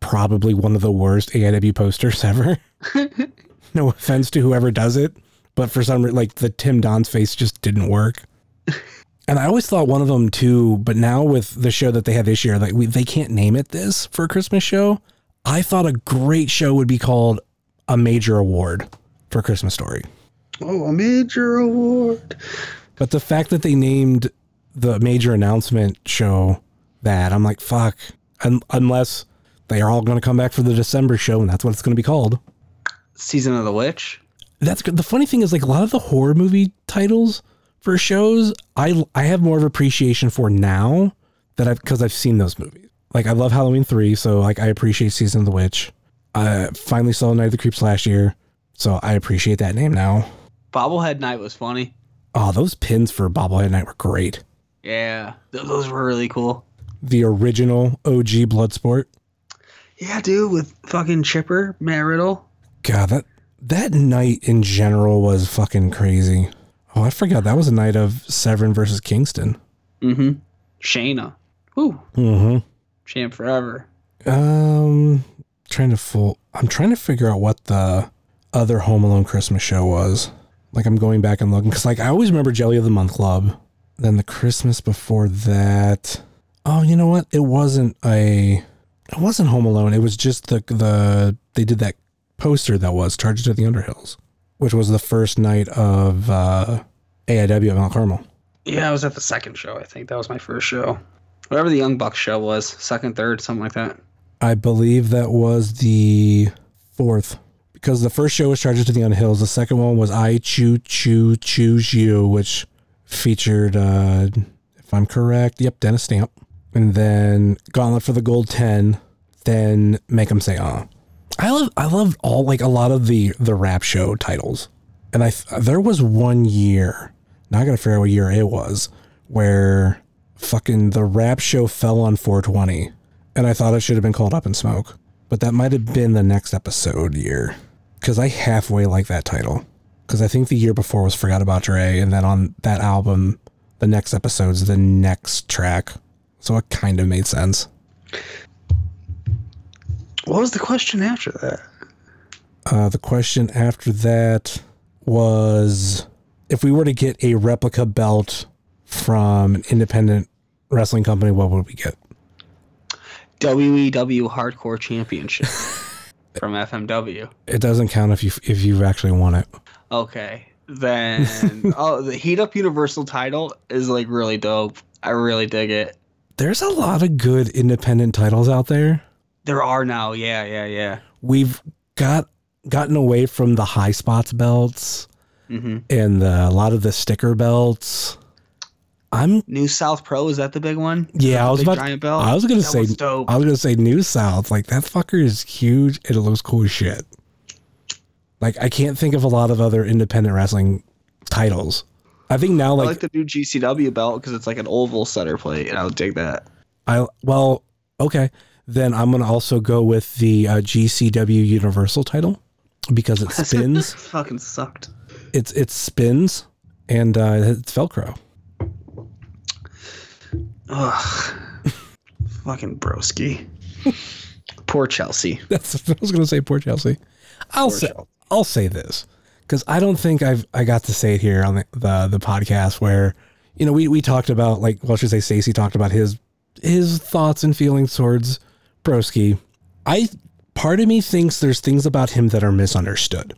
probably one of the worst AIW posters ever. no offense to whoever does it, but for some reason, like the Tim Donst face just didn't work. And I always thought one of them too, but now with the show that they had this year, like we, they can't name it this for a Christmas show. I thought a great show would be called a major award for Christmas Story. Oh, a major award. But the fact that they named the major announcement show that, I'm like, fuck. Un- unless they are all going to come back for the December show, and that's what it's going to be called. Season of the Witch. That's good. The funny thing is, like a lot of the horror movie titles for shows, I I have more of appreciation for now that I've because I've seen those movies. Like I love Halloween three, so like I appreciate Season of the Witch. I finally saw Night of the Creeps last year, so I appreciate that name now. Bobblehead Night was funny. Oh, those pins for Bobblehead Night were great. Yeah, th- those were really cool. The original OG Bloodsport. Yeah, dude, with fucking Chipper, Matt Riddle. God, that that night in general was fucking crazy. Oh, I forgot that was a night of Severn versus Kingston. Mm-hmm. Shayna. Woo. Mm-hmm. Champ forever. Um, trying to full. I'm trying to figure out what the other Home Alone Christmas show was. Like I'm going back and looking because like I always remember Jelly of the Month Club. Then the Christmas before that. Oh, you know what? It wasn't a. It wasn't Home Alone. It was just the the they did that poster that was Charged to the Underhills, which was the first night of uh, AIW at Mount Carmel. Yeah, I was at the second show. I think that was my first show. Whatever the Young Bucks show was, second, third, something like that. I believe that was the fourth because the first show was Charges to the Unhills. The second one was I Choo Choo Choose You, which featured, uh, if I'm correct, yep, Dennis Stamp. And then Gauntlet for the Gold 10, then Make Them Say Ah. I love, I love all, like a lot of the, the rap show titles. And I, there was one year, now I gotta figure out what year it was, where fucking the rap show fell on 420 and I thought it should have been called Up in Smoke, but that might have been the next episode year because I halfway like that title because I think the year before was Forgot About Dre, and then on that album, the next episode's the next track, so it kind of made sense. What was the question after that? Uh, the question after that was if we were to get a replica belt from an independent wrestling company, what would we get? WEW Hardcore Championship from FMW. It doesn't count if you if you've actually won it. Okay. Then oh the Heat Up Universal title is like really dope. I really dig it. There's a lot of good independent titles out there. There are now, yeah, yeah, yeah. We've got gotten away from the high spots belts Mm-hmm. and the, a lot of the sticker belts. I'm New South Pro is that the big one? yeah, The I was about giant belt. I was gonna That say was dope. I was gonna say New South. Like that fucker is huge and it looks cool as shit. Like I can't think of a lot of other independent wrestling titles. I think now I like like the new GCW belt because it's like an oval center plate, and I'll dig that. I well, okay. Then I'm gonna also go with the uh, GCW Universal title because it spins. Fucking sucked. it's it spins and uh, it's Velcro. Ugh. Fucking broski. Poor Chelsea. That's I was gonna say poor Chelsea. I'll say I'll say this because I don't think I've I got to say it here on the, the the podcast where you know we we talked about like well I should say Stacey talked about his his thoughts and feelings towards Broski. I part of me thinks there's things about him that are misunderstood,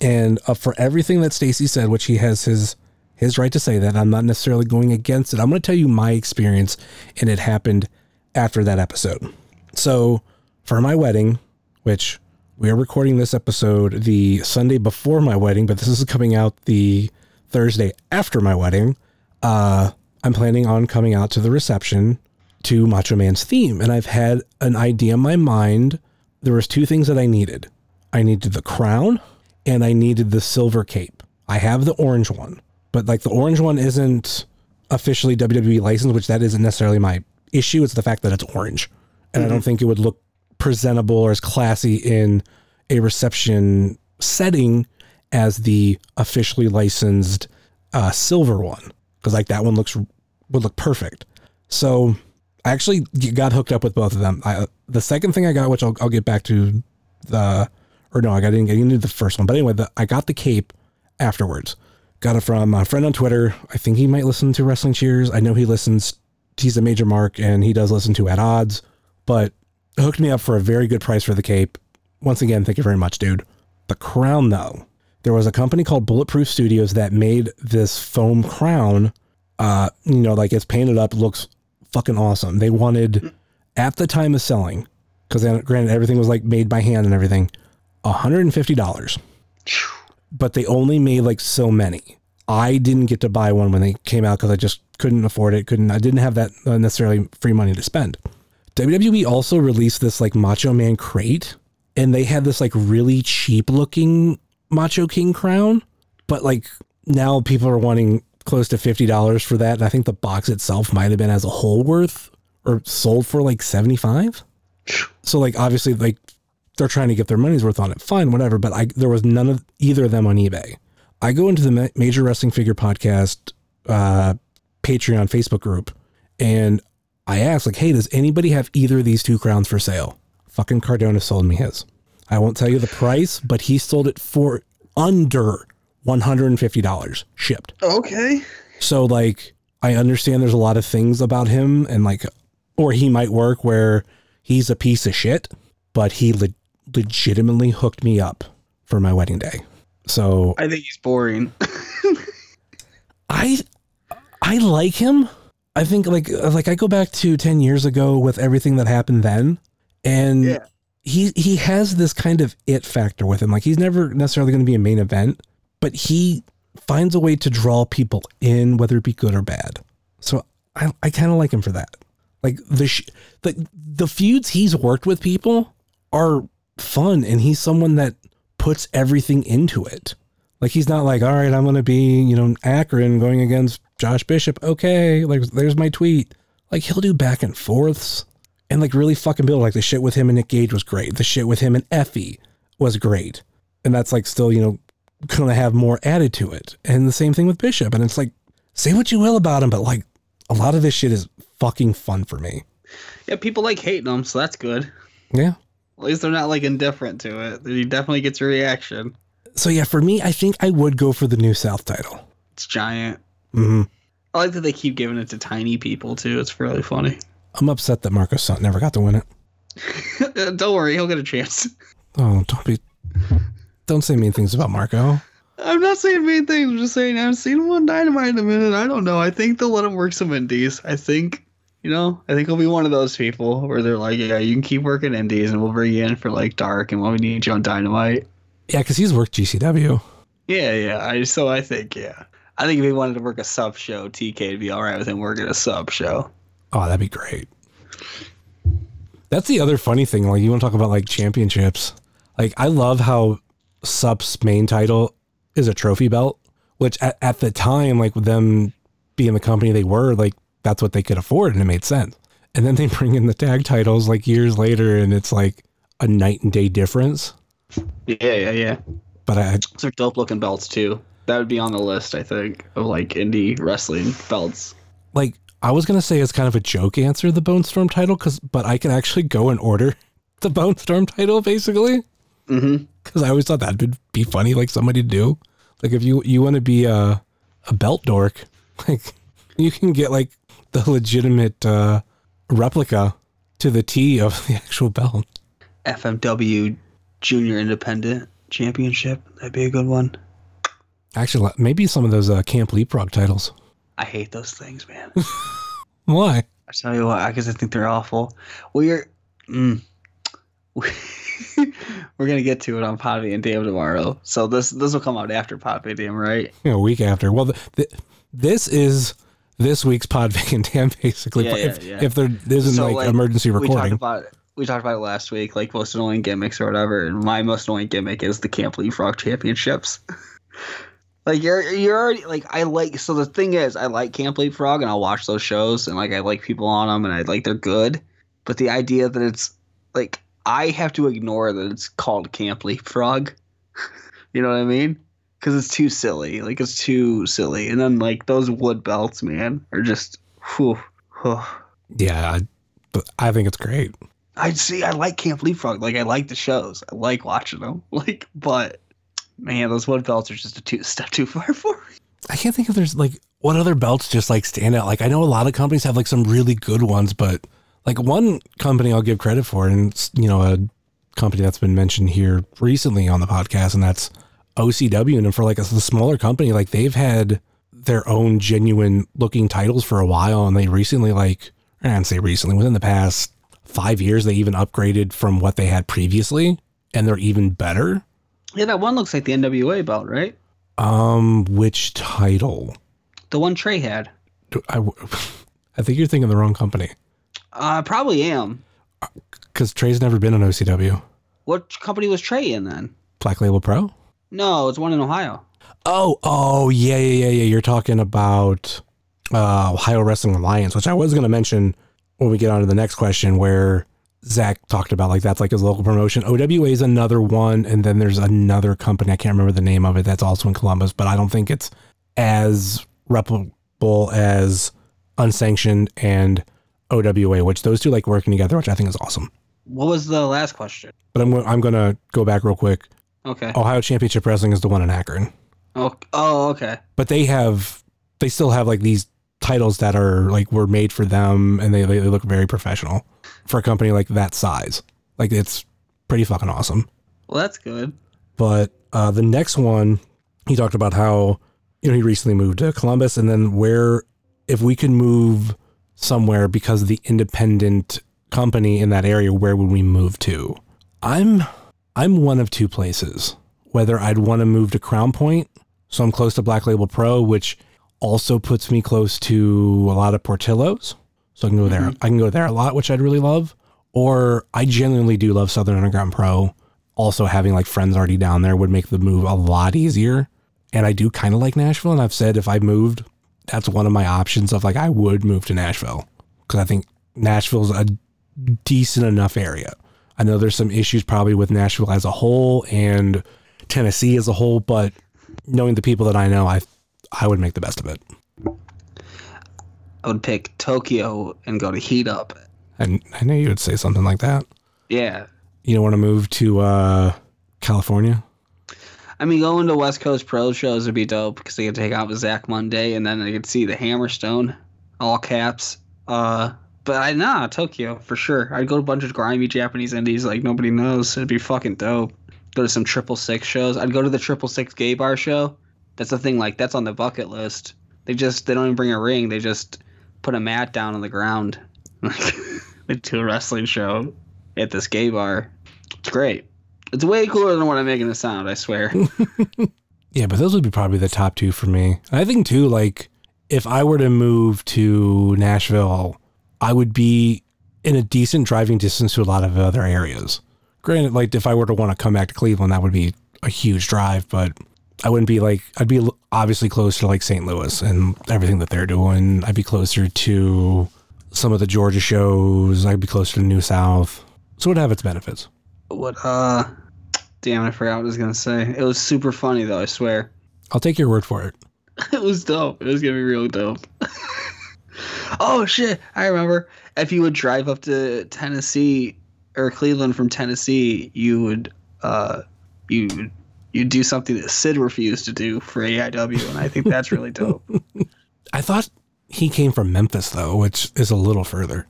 and uh, for everything that Stacey said, which he has his his right to say that, I'm not necessarily going against it. I'm going to tell you my experience, and it happened after that episode. So for my wedding, which we are recording this episode the Sunday before my wedding, but this is coming out the Thursday after my wedding. Uh, I'm planning on coming out to the reception to Macho Man's theme, and I've had an idea in my mind. There was two things that I needed. I needed the crown, and I needed the silver cape. I have the orange one, but like the orange one isn't officially WWE licensed, which that isn't necessarily my issue. It's the fact that it's orange, and I don't think it would look presentable or as classy in a reception setting as the officially licensed uh, silver one because like that one looks would look perfect. So I actually got hooked up with both of them. I, the second thing I got, which I'll, I'll get back to the or no, I didn't get into the first one, but anyway, the, I got the cape afterwards. Got it from a friend on Twitter. I think he might listen to Wrestling Cheers. I know he listens. He's a major mark and he does listen to at odds, but hooked me up for a very good price for the cape. Once again, thank you very much, dude. The crown, though, there was a company called Bulletproof Studios that made this foam crown. Uh, you know, like it's painted up, looks fucking awesome. They wanted at the time of selling, because granted everything was like made by hand and everything, $150. But they only made like so many. I didn't get to buy one when they came out because I just couldn't afford it. Couldn't I didn't have that uh, necessarily free money to spend. WWE also released this like Macho Man crate, and they had this like really cheap looking Macho King crown, but like now people are wanting close to fifty dollars for that. And I think the box itself might have been as a whole worth or sold for like seventy five. So like obviously like they're trying to get their money's worth on it. Fine, whatever. But I there was none of either of them on eBay. I go into the Ma- Major Wrestling Figure Podcast uh, Patreon Facebook group, and I asked like, "Hey, does anybody have either of these two crowns for sale?" Fucking Cardona sold me his. I won't tell you the price, but he sold it for under one hundred and fifty dollars shipped. Okay. So like I understand there's a lot of things about him and like or he might work where he's a piece of shit, but he le- legitimately hooked me up for my wedding day. So I think he's boring. I I like him. I think like like I go back to 10 years ago with everything that happened then and Yeah. he he has this kind of it factor with him. Like he's never necessarily going to be a main event, but he finds a way to draw people in whether it be good or bad. So I I kind of like him for that. Like the sh- the the feuds he's worked with people are fun and he's someone that puts everything into it. Like he's not like, all right, I'm gonna be, you know, Akron going against Josh Bishop. Okay, like there's my tweet. Like he'll do back and forths and like really fucking build. Like the shit with him and Nick Gage was great. The shit with him and Effy was great. And that's like still, you know, gonna have more added to it. And the same thing with Bishop. And it's like, say what you will about him, but like a lot of this shit is fucking fun for me. yeah, people like hating him, so that's good. Yeah. At least they're not like indifferent to it. He definitely gets a reaction. So yeah, for me, I think I would go for the new South title. It's giant. hmm I like that they keep giving it to tiny people too. It's really funny. I'm upset that Marko Stunt never got to win it. Don't worry, he'll get a chance. Oh, don't be, don't say mean things about Marko. I'm not saying mean things. I'm just saying I haven't seen him on Dynamite in a minute. I don't know. I think they'll let him work some indies. I think, you know, I think he'll be one of those people where they're like, yeah, you can keep working indies and we'll bring you in for like dark and when we need you on Dynamite. Yeah, because he's worked GCW. Yeah, yeah. I so I think yeah. I think if he wanted to work a sub show, TK would be all right with him working a sub show. Oh, that'd be great. That's the other funny thing. Like, you want to talk about like championships? Like, I love how Sup's main title is a trophy belt, which at, at the time, like with them being the company they were, like that's what they could afford, and it made sense. And then they bring in the tag titles like years later, and it's like a night and day difference. Yeah, yeah, yeah. But I, Those are dope looking belts too. That would be on the list, I think, of like indie wrestling belts. like I was gonna say it's kind of a joke answer the Bone Storm title because but I can actually go and order the Bone Storm title basically Mm-hmm. because I always thought that would be funny like somebody to do like if you you want to be a a belt dork like you can get like the legitimate uh, replica to the T of the actual belt. FMW Junior Independent Championship. That'd be a good one. Actually, maybe some of those uh, Camp Leapfrog titles. I hate those things, man. Why? I tell you what, because I think they're awful. We're mm, we're gonna get to it on Pod Van Dam tomorrow. So this this will come out after Pod Van Dam, right? Know, a week after. Well, the, the, this is this week's Pod Van Dam basically. Yeah, if, yeah, yeah. if there isn't So, like, like, emergency We talked recording. about we talked about it last week, like most annoying gimmicks or whatever. And my most annoying gimmick is the Camp Leapfrog Championships. like you're you're already like I like so the thing is I like Camp Leapfrog and I'll watch those shows and like I like people on them and I like they're good, but the idea that it's like I have to ignore that it's called Camp Leapfrog. you know what I mean? Because it's too silly. Like it's too silly. And then like those wood belts, man, are just. Whew, whew. yeah, I, but I think it's great. I see. I like Camp Leapfrog. Like I like the shows. I like watching them. Like, but man, those wood belts are just a two step too far for me. I can't think if there's like what other belts just like stand out. Like I know a lot of companies have like some really good ones, but like one company I'll give credit for, and it's you know a company that's been mentioned here recently on the podcast, and that's OCW. And for like a, the smaller company, like they've had their own genuine looking titles for a while, and they recently like I don't say recently within the past five years they even upgraded from what they had previously, and they're even better. Yeah, that one looks like the NWA belt, right? Um, which title? The one Trey had. I, I think you're thinking the wrong company I probably am. because Trey's never been on OCW. What company was Trey in then? Black Label Pro. No, it's one in Ohio. Oh, oh, yeah, yeah, yeah, yeah. You're talking about uh, Ohio Wrestling Alliance, which I was going to mention when we get on to the next question, where Zach talked about like that's like his local promotion. OWA is another one, and then there's another company I can't remember the name of it that's also in Columbus, but I don't think it's as reputable as Unsanctioned and OWA, which those two like working together, which I think is awesome. What was the last question? But I'm I'm gonna go back real quick. Okay. Ohio Championship Wrestling is the one in Akron. Oh, oh okay. but they have they still have like these titles that are like were made for them and they, they look very professional for a company like that size like it's pretty fucking awesome Well, that's good. but uh, the next one he talked about how you know he recently moved to columbus and then where if we could move somewhere because of the independent company in that area where would we move to i'm i'm one of two places whether i'd want to move to crown point so i'm close to black label pro which also puts me close to a lot of portillos so i can go there mm-hmm. i can go there a lot which i'd really love or i genuinely do love southern underground pro also having like friends already down there would make the move a lot easier. And I do kind of like Nashville. And I've said if I moved, that's one of my options of like I would move to Nashville because I think Nashville's a decent enough area. I know there's some issues probably with Nashville as a whole and Tennessee as a whole, but knowing the people that I know, I I would make the best of it. I would pick Tokyo and go to Heat Up. And I knew you would say something like that. Yeah. You don't want to move to uh, California? I mean, going to West Coast Pro shows would be dope because they could take out with Zach Monday and then they could see the Hammerstone, all caps. Uh, but I nah Tokyo for sure. I'd go to a bunch of grimy Japanese indies like nobody knows. It'd be fucking dope. Go to some triple six shows. I'd go to the triple six gay bar show. That's the thing. Like that's on the bucket list. They just they don't even bring a ring. They just put a mat down on the ground. Like do a wrestling show at this gay bar. It's great. It's way cooler than what I'm making it sound. I swear. Yeah, but those would be probably the top two for me. I think too, like if I were to move to Nashville, I would be in a decent driving distance to a lot of other areas. Granted, like if I were to want to come back to Cleveland, that would be a huge drive, but I wouldn't be like I'd be obviously close to like St. Louis and everything that they're doing. I'd be closer to some of the Georgia shows. I'd be closer to New South. So it would have its benefits. what? Uh, damn, I forgot what I was gonna say. It was super funny though. I swear. I'll take your word for it. It was dope. It was gonna be real dope. oh shit! I remember. If you would drive up to Tennessee or Cleveland from Tennessee, you would uh, you would you do something that Sid refused to do for AIW, and I think that's really dope. I thought he came from Memphis though, which is a little further.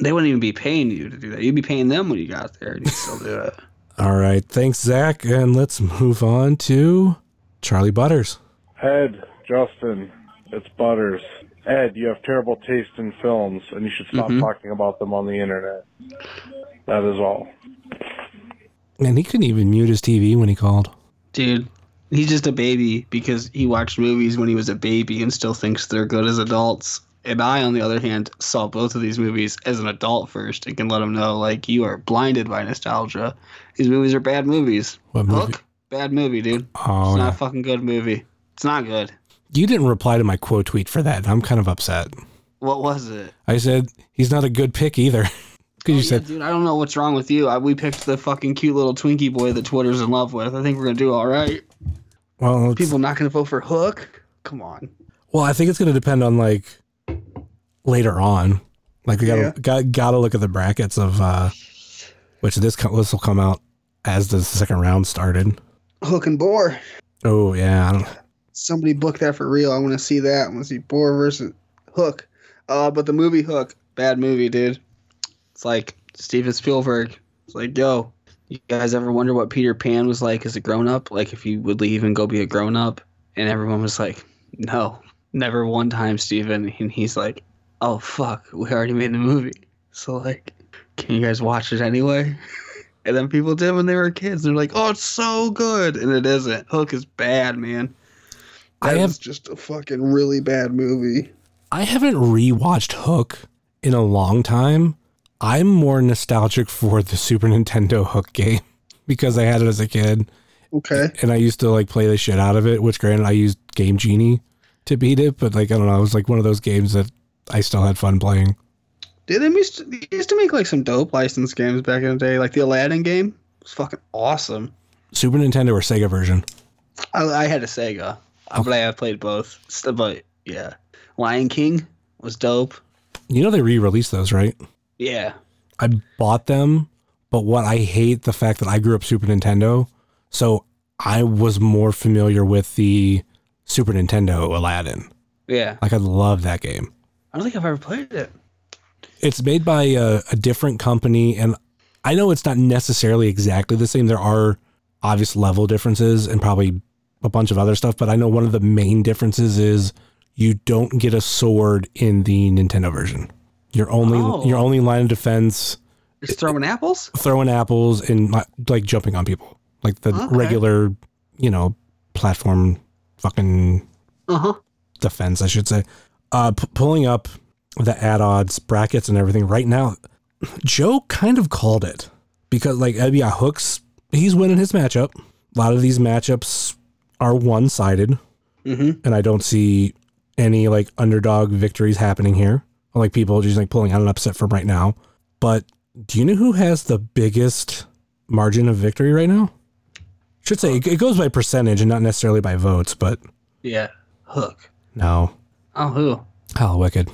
They wouldn't even be paying you to do that. You'd be paying them when you got there, and you'd still do it. All right. Thanks, Zach. And let's move on to Charlie Butters. Head, Justin, it's Butters. Ed, you have terrible taste in films, and you should stop Mhm. talking about them on the internet. That is all. And he couldn't even mute his TV when he called. Dude, he's just a baby because he watched movies when he was a baby and still thinks they're good as adults. And I, on the other hand, saw both of these movies as an adult first and can let him know, like, you are blinded by nostalgia. These movies are bad movies. What movie? Hook, bad movie, dude. Oh, it's not yeah. a fucking good movie. It's not good. You didn't reply to my quote tweet for that. I'm kind of upset. What was it? I said he's not a good pick either. Because you Yeah, said, dude, I don't know what's wrong with you. I, we picked the fucking cute little Twinkie boy that Twitter's in love with. I think we're gonna do all right. well, People not gonna vote for Hook? Come on. well, I think it's going to depend on like later on. Like we got to Yeah. got got to look at the brackets of uh which this this will come out as the second round started. Hook and Boar. Oh yeah, I don't, somebody book that for real. I want to see that. I want to see Boar versus Hook. Uh, but the movie Hook, bad movie, dude. It's like Steven Spielberg. It's like, yo, you guys ever wonder what Peter Pan was like as a grown up? Like if you would leave and go be a grown up? And everyone was like, no, never one time, Steven. And he's like, oh fuck, we already made the movie. So like, can you guys watch it anyway? and then people did when they were kids. They're like, "Oh, it's so good," and it isn't. Hook is bad, man. I That have- is just a fucking really bad movie. I haven't rewatched Hook in a long time. I'm more nostalgic for the Super Nintendo Hook game because I had it as a kid Okay. and I used to like play the shit out of it, which granted I used Game Genie to beat it, but like I don't know, it was like one of those games that I still had fun playing. Did they used to, they used to make like some dope licensed games back in the day, like the Aladdin game. It was fucking awesome. Super Nintendo or Sega version. I, I had a Sega, uh, but I played both. But yeah, Lion King was dope. You know they re-released those, right? Yeah. I bought them, but what I hate the fact that I grew up Super Nintendo, so I was more familiar with the Super Nintendo Aladdin. Yeah. Like I love that game. I don't think I've ever played it. It's made by a, a different company, and I know it's not necessarily exactly the same. There are obvious level differences and probably a bunch of other stuff, but I know one of the main differences is you don't get a sword in the Nintendo version. Your only Oh. your only line of defense Just throwing apples? throwing apples and like, jumping on people, like the Okay. regular, you know, platform fucking Uh huh. defense, I should say. Uh, p- pulling up the ad odds, brackets, and everything right now, Joe kind of called it because, like, yeah, Hooks, he's winning his matchup. A lot of these matchups are one sided, Mm-hmm. and I don't see any like underdog victories happening here. Like people just like pulling out an upset from right now. But do you know who has the biggest margin of victory right now? Should say it, goes by percentage and not necessarily by votes, but Yeah. Hook. no. Oh, who? Hallowicked.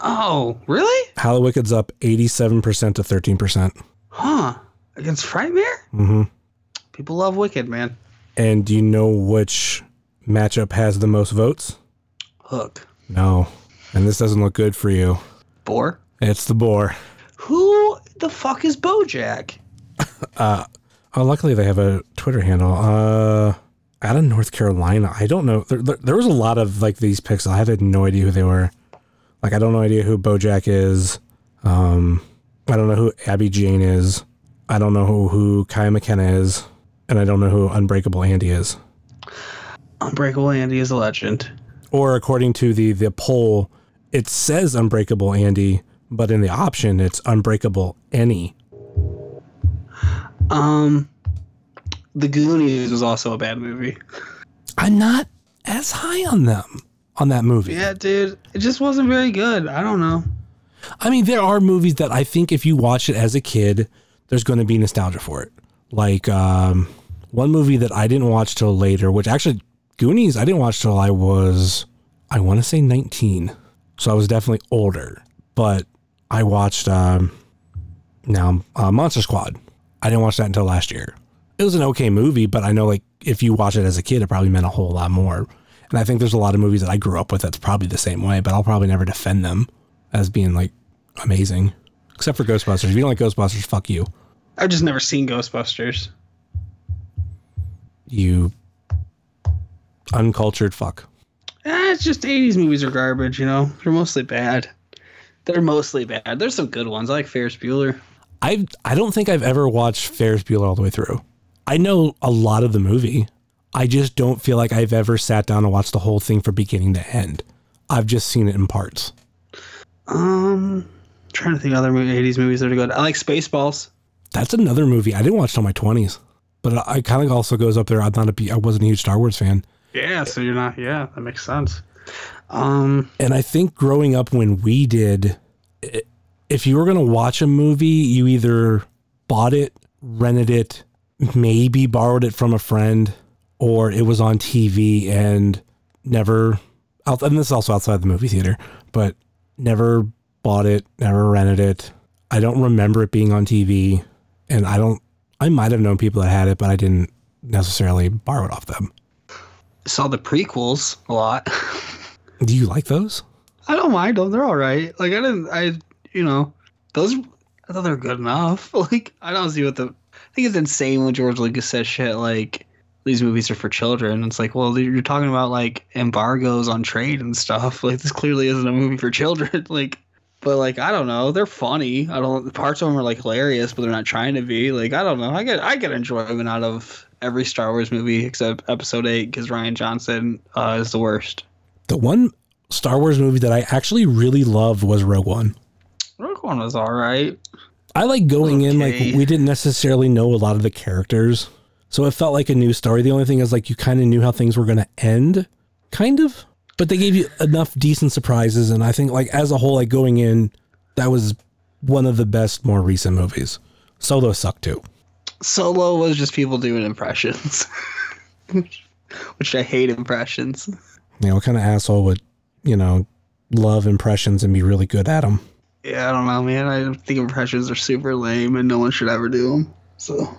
Oh, really? Hallowicked's up 87% to 13%. Huh. Against Frightmare? hmm People love Wicked, man. And do you know which matchup has the most votes? Hook. No. And this doesn't look good for you. Boar? It's the boar. Who the fuck is Bojack? Oh, luckily they have a Twitter handle. Uh, out of North Carolina. I don't know. There, there, there was a lot of like these picks. I had no idea who they were. Like I don't know idea who Bojack is. Um, I don't know who Abby Jane is. I don't know who who Kaya McKenna is, and I don't know who Unbreakable Andy is. Unbreakable Andy is a legend. Or according to the the poll, it says Unbreakable Andy, but in the option it's Unbreakable Any. Um, The Goonies was also a bad movie. I'm not as high on them on that movie. Yeah, dude. It just wasn't very good. I don't know. I mean, there are movies that I think if you watch it as a kid, there's going to be nostalgia for it. Like um, one movie that I didn't watch till later, which actually Goonies I didn't watch till I was, I want to say 19, so I was definitely older. But I watched um, now uh, Monster Squad. I didn't watch that until last year. It was an okay movie, but I know like if you watch it as a kid, it probably meant a whole lot more. And I think there's a lot of movies that I grew up with that's probably the same way, but I'll probably never defend them as being like amazing. Except for Ghostbusters. If you don't like Ghostbusters, fuck you. I've just never seen Ghostbusters. You uncultured fuck. Eh, it's just 80s movies are garbage, you know? They're mostly bad. They're mostly bad. There's some good ones. I like Ferris Bueller. I I don't think I've ever watched Ferris Bueller all the way through. I know a lot of the movie. I just don't feel like I've ever sat down and watched the whole thing from beginning to end. I've just seen it in parts. Um, trying to think of other 80s movies that are good. I like Spaceballs. That's another movie I didn't watch till my twenties, but I kind of also goes up there. I'm not a I wasn't a huge Star Wars fan, Yeah, so you're not. Yeah, that makes sense. Um, and I think growing up when we did, if you were gonna watch a movie, you either bought it, rented it, maybe borrowed it from a friend, or it was on TV and never. And this is also outside the movie theater, but never bought it, never rented it. I don't remember it being on TV, and I don't. I might have known people that had it, but I didn't necessarily borrow it off them. saw the prequels a lot. Do you like those? I don't mind them. They're all right. Like I didn't. I you know those. I thought they were good enough. Like I don't see what the. I think it's insane when George Lucas says shit like these movies are for children. It's like, well, you're talking about like embargoes on trade and stuff. Like this clearly isn't a movie for children. like But like I don't know, they're funny. I don't. Parts of them are like hilarious, but they're not trying to be. Like I don't know. I get I get enjoyment out of every Star Wars movie except Episode Eight because Rian Johnson uh, is the worst. The one Star Wars movie that I actually really loved was Rogue One. Rogue One was all right. I like going in like we didn't necessarily know a lot of the characters, so it felt like a new story. The only thing is like you kind of knew how things were going to end, kind of, but they gave you enough decent surprises, and I think like as a whole, like going in, that was one of the best more recent movies. Solo sucked too. Solo was just people doing impressions, which I hate impressions. You know, what kind of asshole would you know love impressions and be really good at them? Yeah, I don't know, man. I think impressions are super lame, and no one should ever do them. So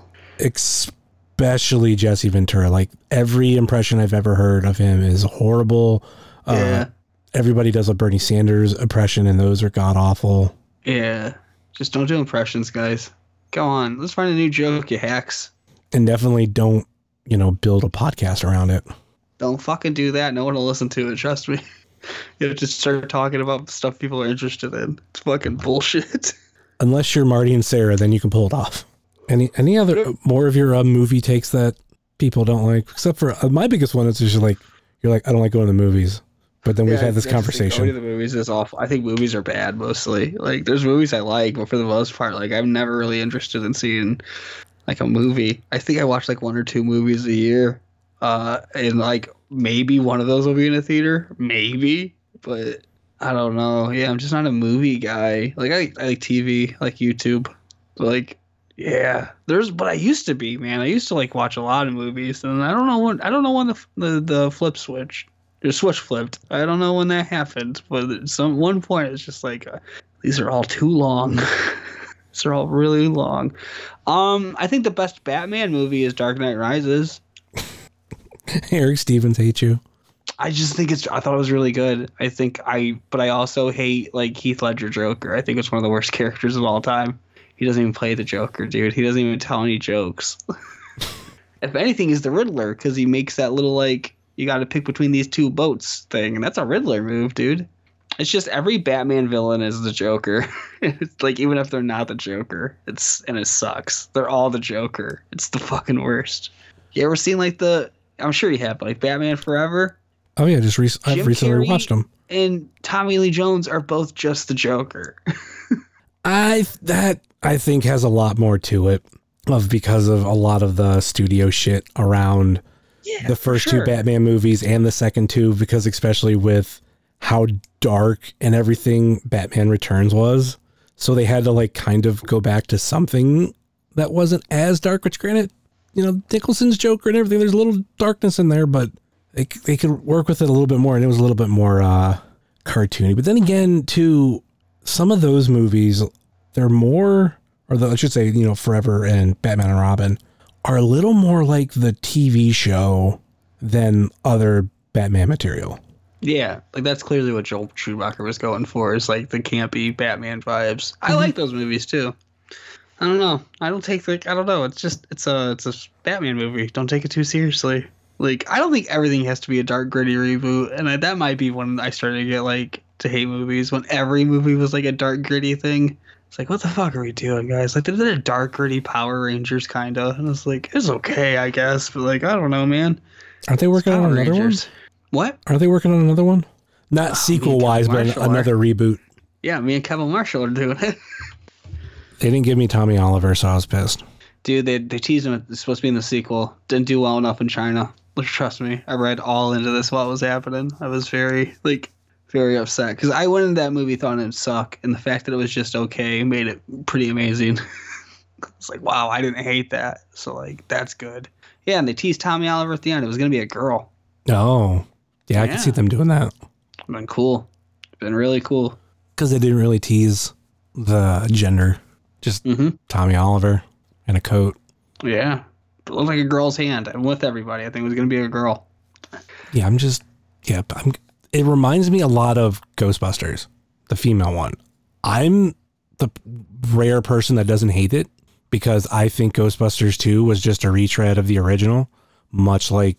Especially Jesse Ventura. Like every impression I've ever heard of him is horrible. Uh, yeah, everybody does a Bernie Sanders impression, and those are god awful. yeah. Just don't do impressions, guys. Go on, let's find a new joke, you hacks. And definitely don't, you know, build a podcast around it. Don't fucking do that. No one will listen to it. Trust me. You have to start talking about stuff people are interested in. It's fucking bullshit. Unless you're Marty and Sarah, then you can pull it off. Any any other more of your uh, movie takes that people don't like? Except for uh, my biggest one is just like you're like I don't like going to the movies, but then we've had this think Going to conversation. the movies is awful. I think movies are bad mostly. Like there's movies I like, but for the most part, like I'm never really interested in seeing like a movie. I think I watch like one or two movies a year, uh, and like maybe one of those will be in a theater, maybe, but I don't know. Yeah, I'm just not a movie guy. Like I, I like TV, I like YouTube, but like. Yeah, there's, but I used to be, man. I used to like watch a lot of movies, and I don't know when. I don't know when the the, the flip switch the switch flipped. I don't know when that happened, but at some one point it's just like uh, these are all too long. these are all really long. Um, I think the best Batman movie is Dark Knight Rises. Eric Stevens hates you. I just think it's. I thought it was really good. I think I, but I also hate like Heath Ledger Joker. I think it's one of the worst characters of all time. He doesn't even play the Joker, dude. He doesn't even tell any jokes. if anything, he's the Riddler because he makes that little like you got to pick between these two boats thing, and that's a Riddler move, dude. It's just every Batman villain is the Joker. it's like even if they're not the Joker, it's and it sucks. They're all the Joker. It's the fucking worst. You ever seen like the? I'm sure you have, like Batman Forever Oh yeah, just rec- I've recently Carrey- watched them. and Tommy Lee Jones are both just the Joker. I that I think has a lot more to it of because of a lot of the studio shit around yeah, the first sure. two Batman movies and the second two because especially with how dark and everything Batman Returns was. So they had to like kind of go back to something that wasn't as dark, which granted, you know, Nicholson's Joker and everything, there's a little darkness in there, but they, they could work with it a little bit more and it was a little bit more uh, cartoony. But then again, too, some of those movies, they're more, or the, I should say, you know, Forever and Batman and Robin are a little more like the TV show than other Batman material. Yeah, like that's clearly what Joel Schumacher was going for. Is like the campy Batman vibes. I mm-hmm. like those movies too. I don't know. I don't take like I don't know. It's just it's a it's a Batman movie. Don't take it too seriously. Like I don't think everything has to be a dark gritty reboot, and I, that might be when I started to get like to hate movies when every movie was like a dark gritty thing. It's like what the fuck are we doing, guys? Like they did a dark gritty Power Rangers kind of, and it's like it's okay, I guess, but like I don't know, man. Aren't they working on another Rangers. What? one? Are they working on another one? Not oh, sequel wise, but Marshall are. another reboot. Yeah, me and Kevin Marshall are doing it. They didn't give me Tommy Oliver, so I was pissed. Dude, they they teased him. It's supposed to be in the sequel. Didn't do well enough in China. Trust me, I read all into this while it was happening. I was very like very upset because I went into that movie thought it'd suck, and the fact that it was just okay made it pretty amazing. it's like wow, I didn't hate that. So like that's good. Yeah, and they teased Tommy Oliver at the end. It was gonna be a girl. Oh, yeah, I can see them doing that Been cool. Been really cool. because they didn't really tease the gender. Just Mhm. Tommy Oliver in a coat. Yeah, it looked like a girl's hand. I'm with everybody. I think it was gonna be a girl. Yeah, I'm just yeah. I'm. It reminds me a lot of Ghostbusters, the female one. I'm the rare person that doesn't hate it because I think Ghostbusters 2 was just a retread of the original, much like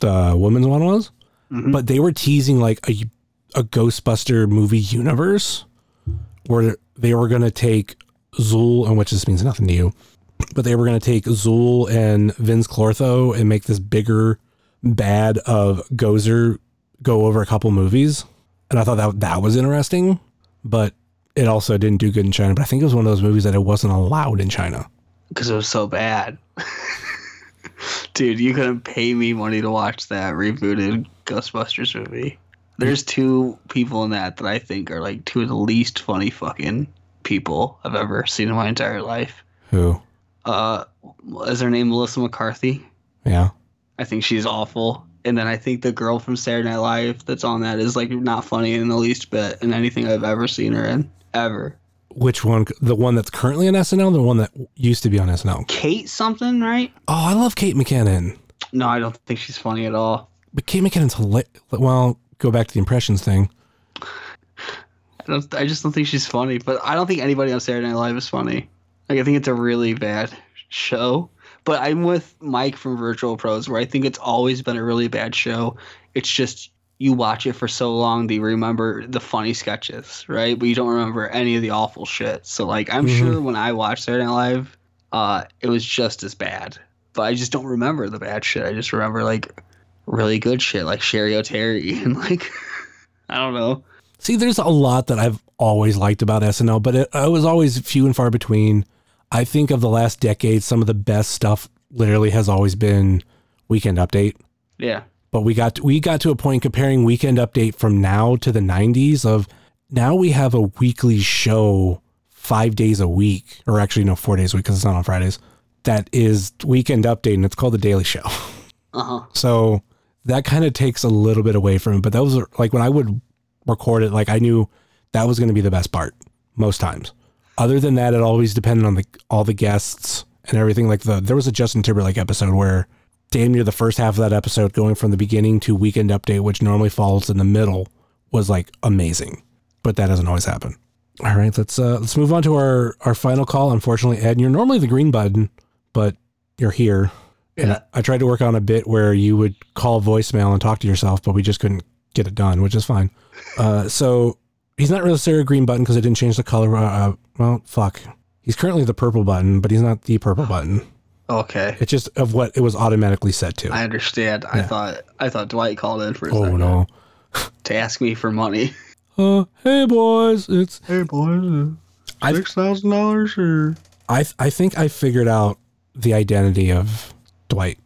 the woman's one was. Mm-hmm. But they were teasing like a a Ghostbuster movie universe where they were going to take Zuul, and which this means nothing to you, but they were going to take Zuul and Vinz Clortho and make this bigger bad of Gozer go over a couple movies. And I thought that that was interesting, but it also didn't do good in China. But I think it was one of those movies that it wasn't allowed in China. because it was so bad. Dude, you couldn't pay me money to watch that rebooted Ghostbusters movie. There's two people in that that I think are like two of the least funny fucking people I've ever seen in my entire life. Who? Uh, is her name Melissa McCarthy? Yeah. I think she's awful. And then I think the girl from Saturday Night Live that's on that is like not funny in the least bit in anything I've ever seen her in. Ever. Which one? The one that's currently on SNL, the one that used to be on SNL. Kate something, right? Oh, I love Kate McKinnon. No, I don't think she's funny at all. But Kate McKinnon's hilarious. Well, go back to the impressions thing. I don't. I just don't think she's funny. But I don't think anybody on Saturday Night Live is funny. Like I think it's a really bad show. But I'm with Mike from Virtual Pros, where I think it's always been a really bad show. It's just you watch it for so long that you remember the funny sketches, right? But you don't remember any of the awful shit. So like I'm Mhm. sure when I watched Saturday Night Live, uh, it was just as bad. But I just don't remember the bad shit. I just remember like really good shit, like Cheri Oteri and like I don't know. See, there's a lot that I've always liked about SNL, but it, it was always few and far between. I think of the last decade, some of the best stuff literally has always been Weekend Update. Yeah. But we got we got to a point comparing Weekend Update from now to the 90s of now we have a weekly show five days a week, or actually no, four days a week because it's not on Fridays. That is Weekend Update, and it's called The Daily Show. Uh huh. So that kind of takes a little bit away from it. But those are like when I would record it, like I knew that was going to be the best part most times. Other than that, it always depended on the all the guests and everything. Like the there was a Justin Timberlake episode where damn near the first half of that episode, going from the beginning to weekend update, which normally falls in the middle, was like amazing. But that doesn't always happen. All right, let's uh let's move on to our our final call. Unfortunately, Ed, you're normally the green button, but you're here. And Yeah. I tried to work on a bit where you would call voicemail and talk to yourself, but we just couldn't get it done, which is fine. Uh, so he's not necessarily a green button because I didn't change the color. Uh, well, fuck. He's currently the purple button, but he's not the purple button. Okay. It's just of what it was automatically set to. I understand. I thought I thought Dwight called in for a oh second no. to ask me for money. Uh, hey boys, it's Hey boys, I thousand dollars or I I think I figured out the identity of Dwight.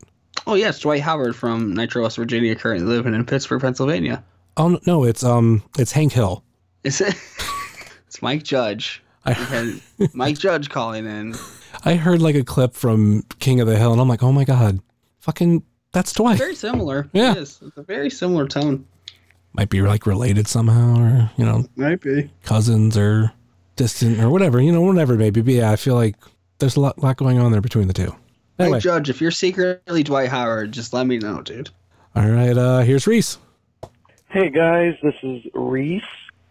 Oh yes, Dwight Howard from Nitro, West Virginia, currently living in Pittsburgh, Pennsylvania. Oh no, no, it's um it's Hank Hill. Is it? it's Mike Judge. I had Mike Judge calling in. I heard like a clip from King of the Hill and I'm like, "Oh my god. Fucking that's Dwight." Very similar. Yeah. It is. It's a very similar tone. Might be like related somehow or, you know, Might be. cousins or distant or whatever, you know, whatever maybe. But yeah, I feel like there's a lot, lot going on there between the two. Anyway, Mike Judge, if you're secretly Dwight Howard, just let me know, dude. all right, uh, here's Reese. Hey guys, this is Reese.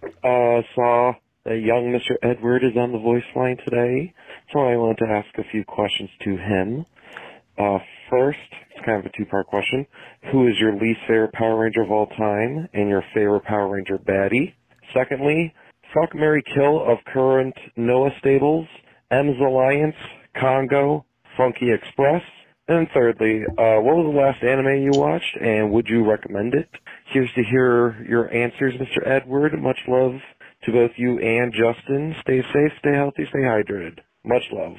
Uh, saw young Mr. Edward is on the voice line today, so I wanted to ask a few questions to him. Uh, first, it's kind of a two-part question. Who is your least favorite Power Ranger of all time and your favorite Power Ranger baddie? Secondly, fuck Mary Kill of current Noah stables, M's Alliance, Kongo, Funky Express. And thirdly, uh, what was the last anime you watched and would you recommend it? Here's to hear your answers, Mr. Edward. Much love to both you and Justin. Stay safe, stay healthy, stay hydrated. Much love.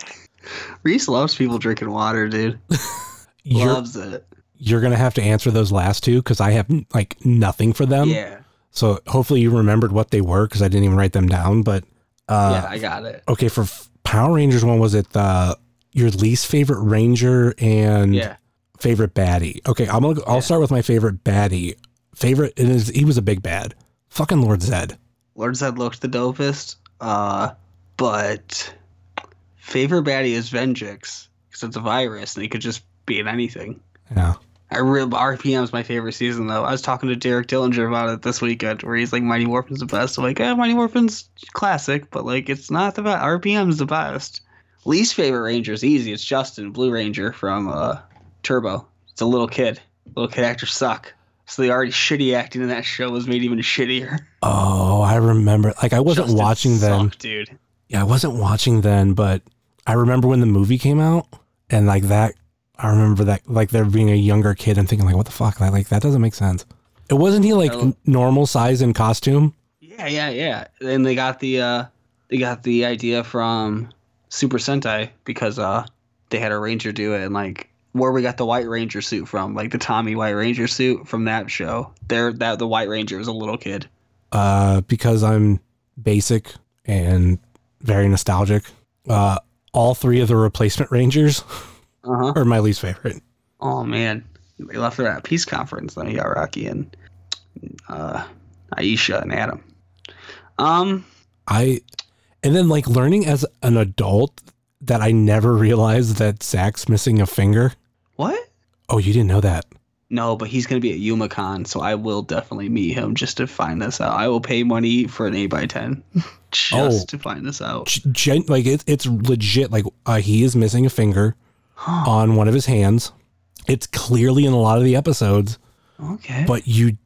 Reese loves people drinking water, dude. You're, Loves it. you're going to have to answer those last two because I have like nothing for them. yeah. So hopefully you remembered what they were because I didn't even write them down. But uh, yeah, I got it. okay, for Power Rangers one, was it uh, your least favorite Ranger and Yeah. favorite baddie? Okay, I'm gonna. I'll Yeah. start with my favorite baddie. Favorite it is he was a big bad. Fucking Lord Zed. Lord Zed looked the dopest. Uh, but favorite baddie is Venjix because it's a virus and he could just be in anything. Yeah. I real RPM is my favorite season though. I was talking to Derek Dillinger about it this weekend, where he's like Mighty Morphin's the best. I'm like, yeah, Mighty Morphin's classic, but like it's not the best. RPM's the best. Least favorite Ranger is easy. It's Justin Blue Ranger from uh, Turbo. It's a little kid. Little kid actors suck. So the already shitty acting in that show was made even shittier. Oh, I remember. Like I wasn't Justin watching then. sucked, dude. Yeah, I wasn't watching then, but I remember when the movie came out and like that I remember that like there being a younger kid and thinking like what the fuck? Like, like that doesn't make sense. It wasn't he like Oh. normal size in costume? Yeah, yeah, yeah. And they got the uh they got the idea from Super Sentai because uh they had a ranger do it and like where we got the White Ranger suit from, like the Tommy White Ranger suit from that show. There that the White Ranger was a little kid. Uh because I'm basic and very nostalgic. Uh all three of the replacement rangers Uh-huh. are my least favorite. Oh man. They left her at a peace conference. Then you got Rocky and uh Aisha and Adam. Um I and then like learning as an adult that I never realized that Zach's missing a finger. what? Oh, you didn't know that. No, but he's gonna be at Youmacon, so I will definitely meet him just to find this out. I will pay money for an eight by ten just Oh. to find this out. Gen- like it, it's legit. Like uh, he is missing a finger on one of his hands. It's clearly in a lot of the episodes, Okay. but you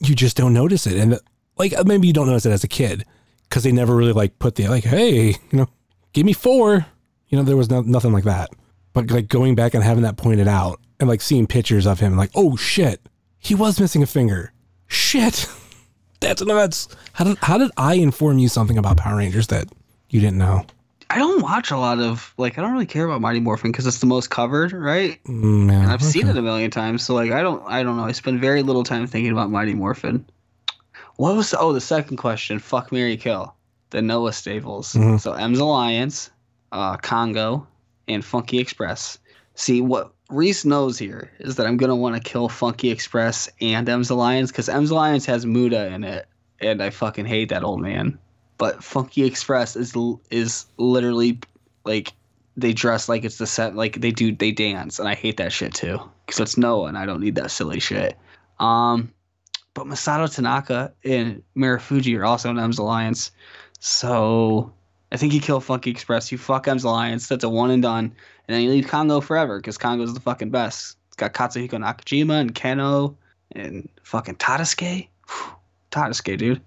you just don't notice it. And like maybe you don't notice it as a kid because they never really like put the like, hey, you know, give me four. You know, there was no, nothing like that. But like going back and having that pointed out and like seeing pictures of him, like, oh shit, he was missing a finger. Shit, that's nuts. How did how did I inform you something about Power Rangers that you didn't know? I don't watch a lot of like I don't really care about Mighty Morphin because it's the most covered, right? Mm, yeah, And I've seen it a million times, so like I don't I don't know. I spend very little time thinking about Mighty Morphin. What was oh the second question? Fuck Mary Kill. The Noah Staples. Mhm. So M's Alliance, uh, Kongo, and Funky Express. See what Reese knows here is that I'm gonna want to kill Funky Express and M's Alliance because M's Alliance has Muta in it, and I fucking hate that old man. But Funky Express is is literally like they dress like it's the set like they do they dance and I hate that shit too because it's Noah and I don't need that silly shit. Um, but Masato Tanaka and Marufuji are also in M's Alliance, so I think you kill Funky Express, you fuck M's Alliance, that's a one and done, and then you leave Kongo forever because Kongo's the fucking best. It's got Katsuhiko Nakajima and Kenoh and fucking Tadasuke. Whew, Tadasuke, dude.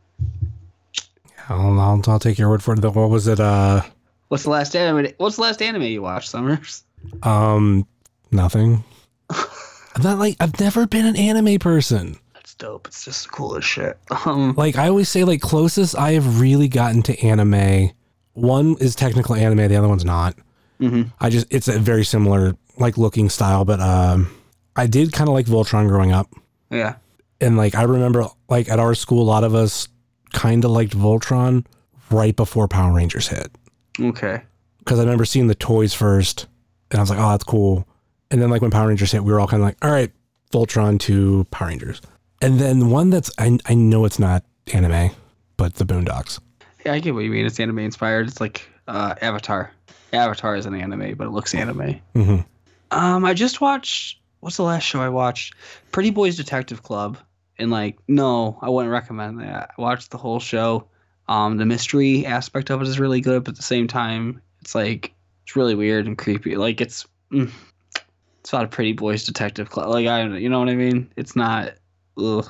I'll, I'll, I'll take your word for it. though. What was it? Uh, What's the last anime? What's the last anime you watched, Summers? um, nothing. I'm not like I've never been an anime person. That's dope. It's just the coolest shit. Um, Like I always say, like closest I have really gotten to anime. One is technical anime, the other one's not. Mhm. I just it's a very similar like looking style, but um, I did kind of like Voltron growing up, yeah. and like I remember like at our school, a lot of us kind of liked Voltron right before Power Rangers hit. Okay. because I remember seeing the toys first, and I was like, "Oh, that's cool." And then, like when Power Rangers hit, we were all kind of like, "All right, Voltron to Power Rangers." And then one that's I I know it's not anime, but the Boondocks. Yeah, I get what you mean. It's anime inspired. It's like uh, Avatar. Avatar is an anime, but it looks anime. hmm Um, I just watched. What's the last show I watched? Pretty Boys Detective Club. And like, no, I wouldn't recommend that. I watched the whole show. Um, the mystery aspect of it is really good, but at the same time, it's like it's really weird and creepy. Like it's mm, it's not a Pretty Boys Detective Club. Like I, you know what I mean? It's not. Ugh.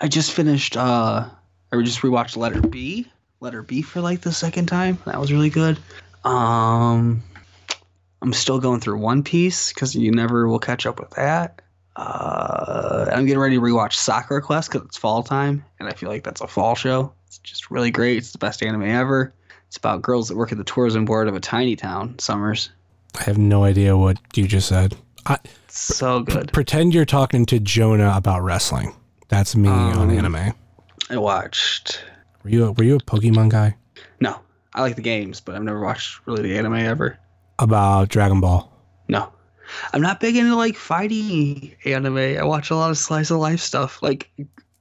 I just finished. Uh, I just rewatched Letter Bee. Letter Bee for like the second time. That was really good. Um, I'm still going through One Piece because you never will catch up with that. Uh, I'm getting ready to rewatch Sakura Quest because it's fall time, and I feel like that's a fall show. It's just really great. It's the best anime ever. It's about girls that work at the tourism board of a tiny town, Summers. I have no idea what you just said. I so good. pretend you're talking to Jonah about wrestling. That's me on Um, anime. I watched. Were you a, were you a Pokemon guy? No, I like the games, but I've never watched really the anime ever. About Dragon Ball? No. I'm not big into like fighting anime. I watch a lot of slice of life stuff. Like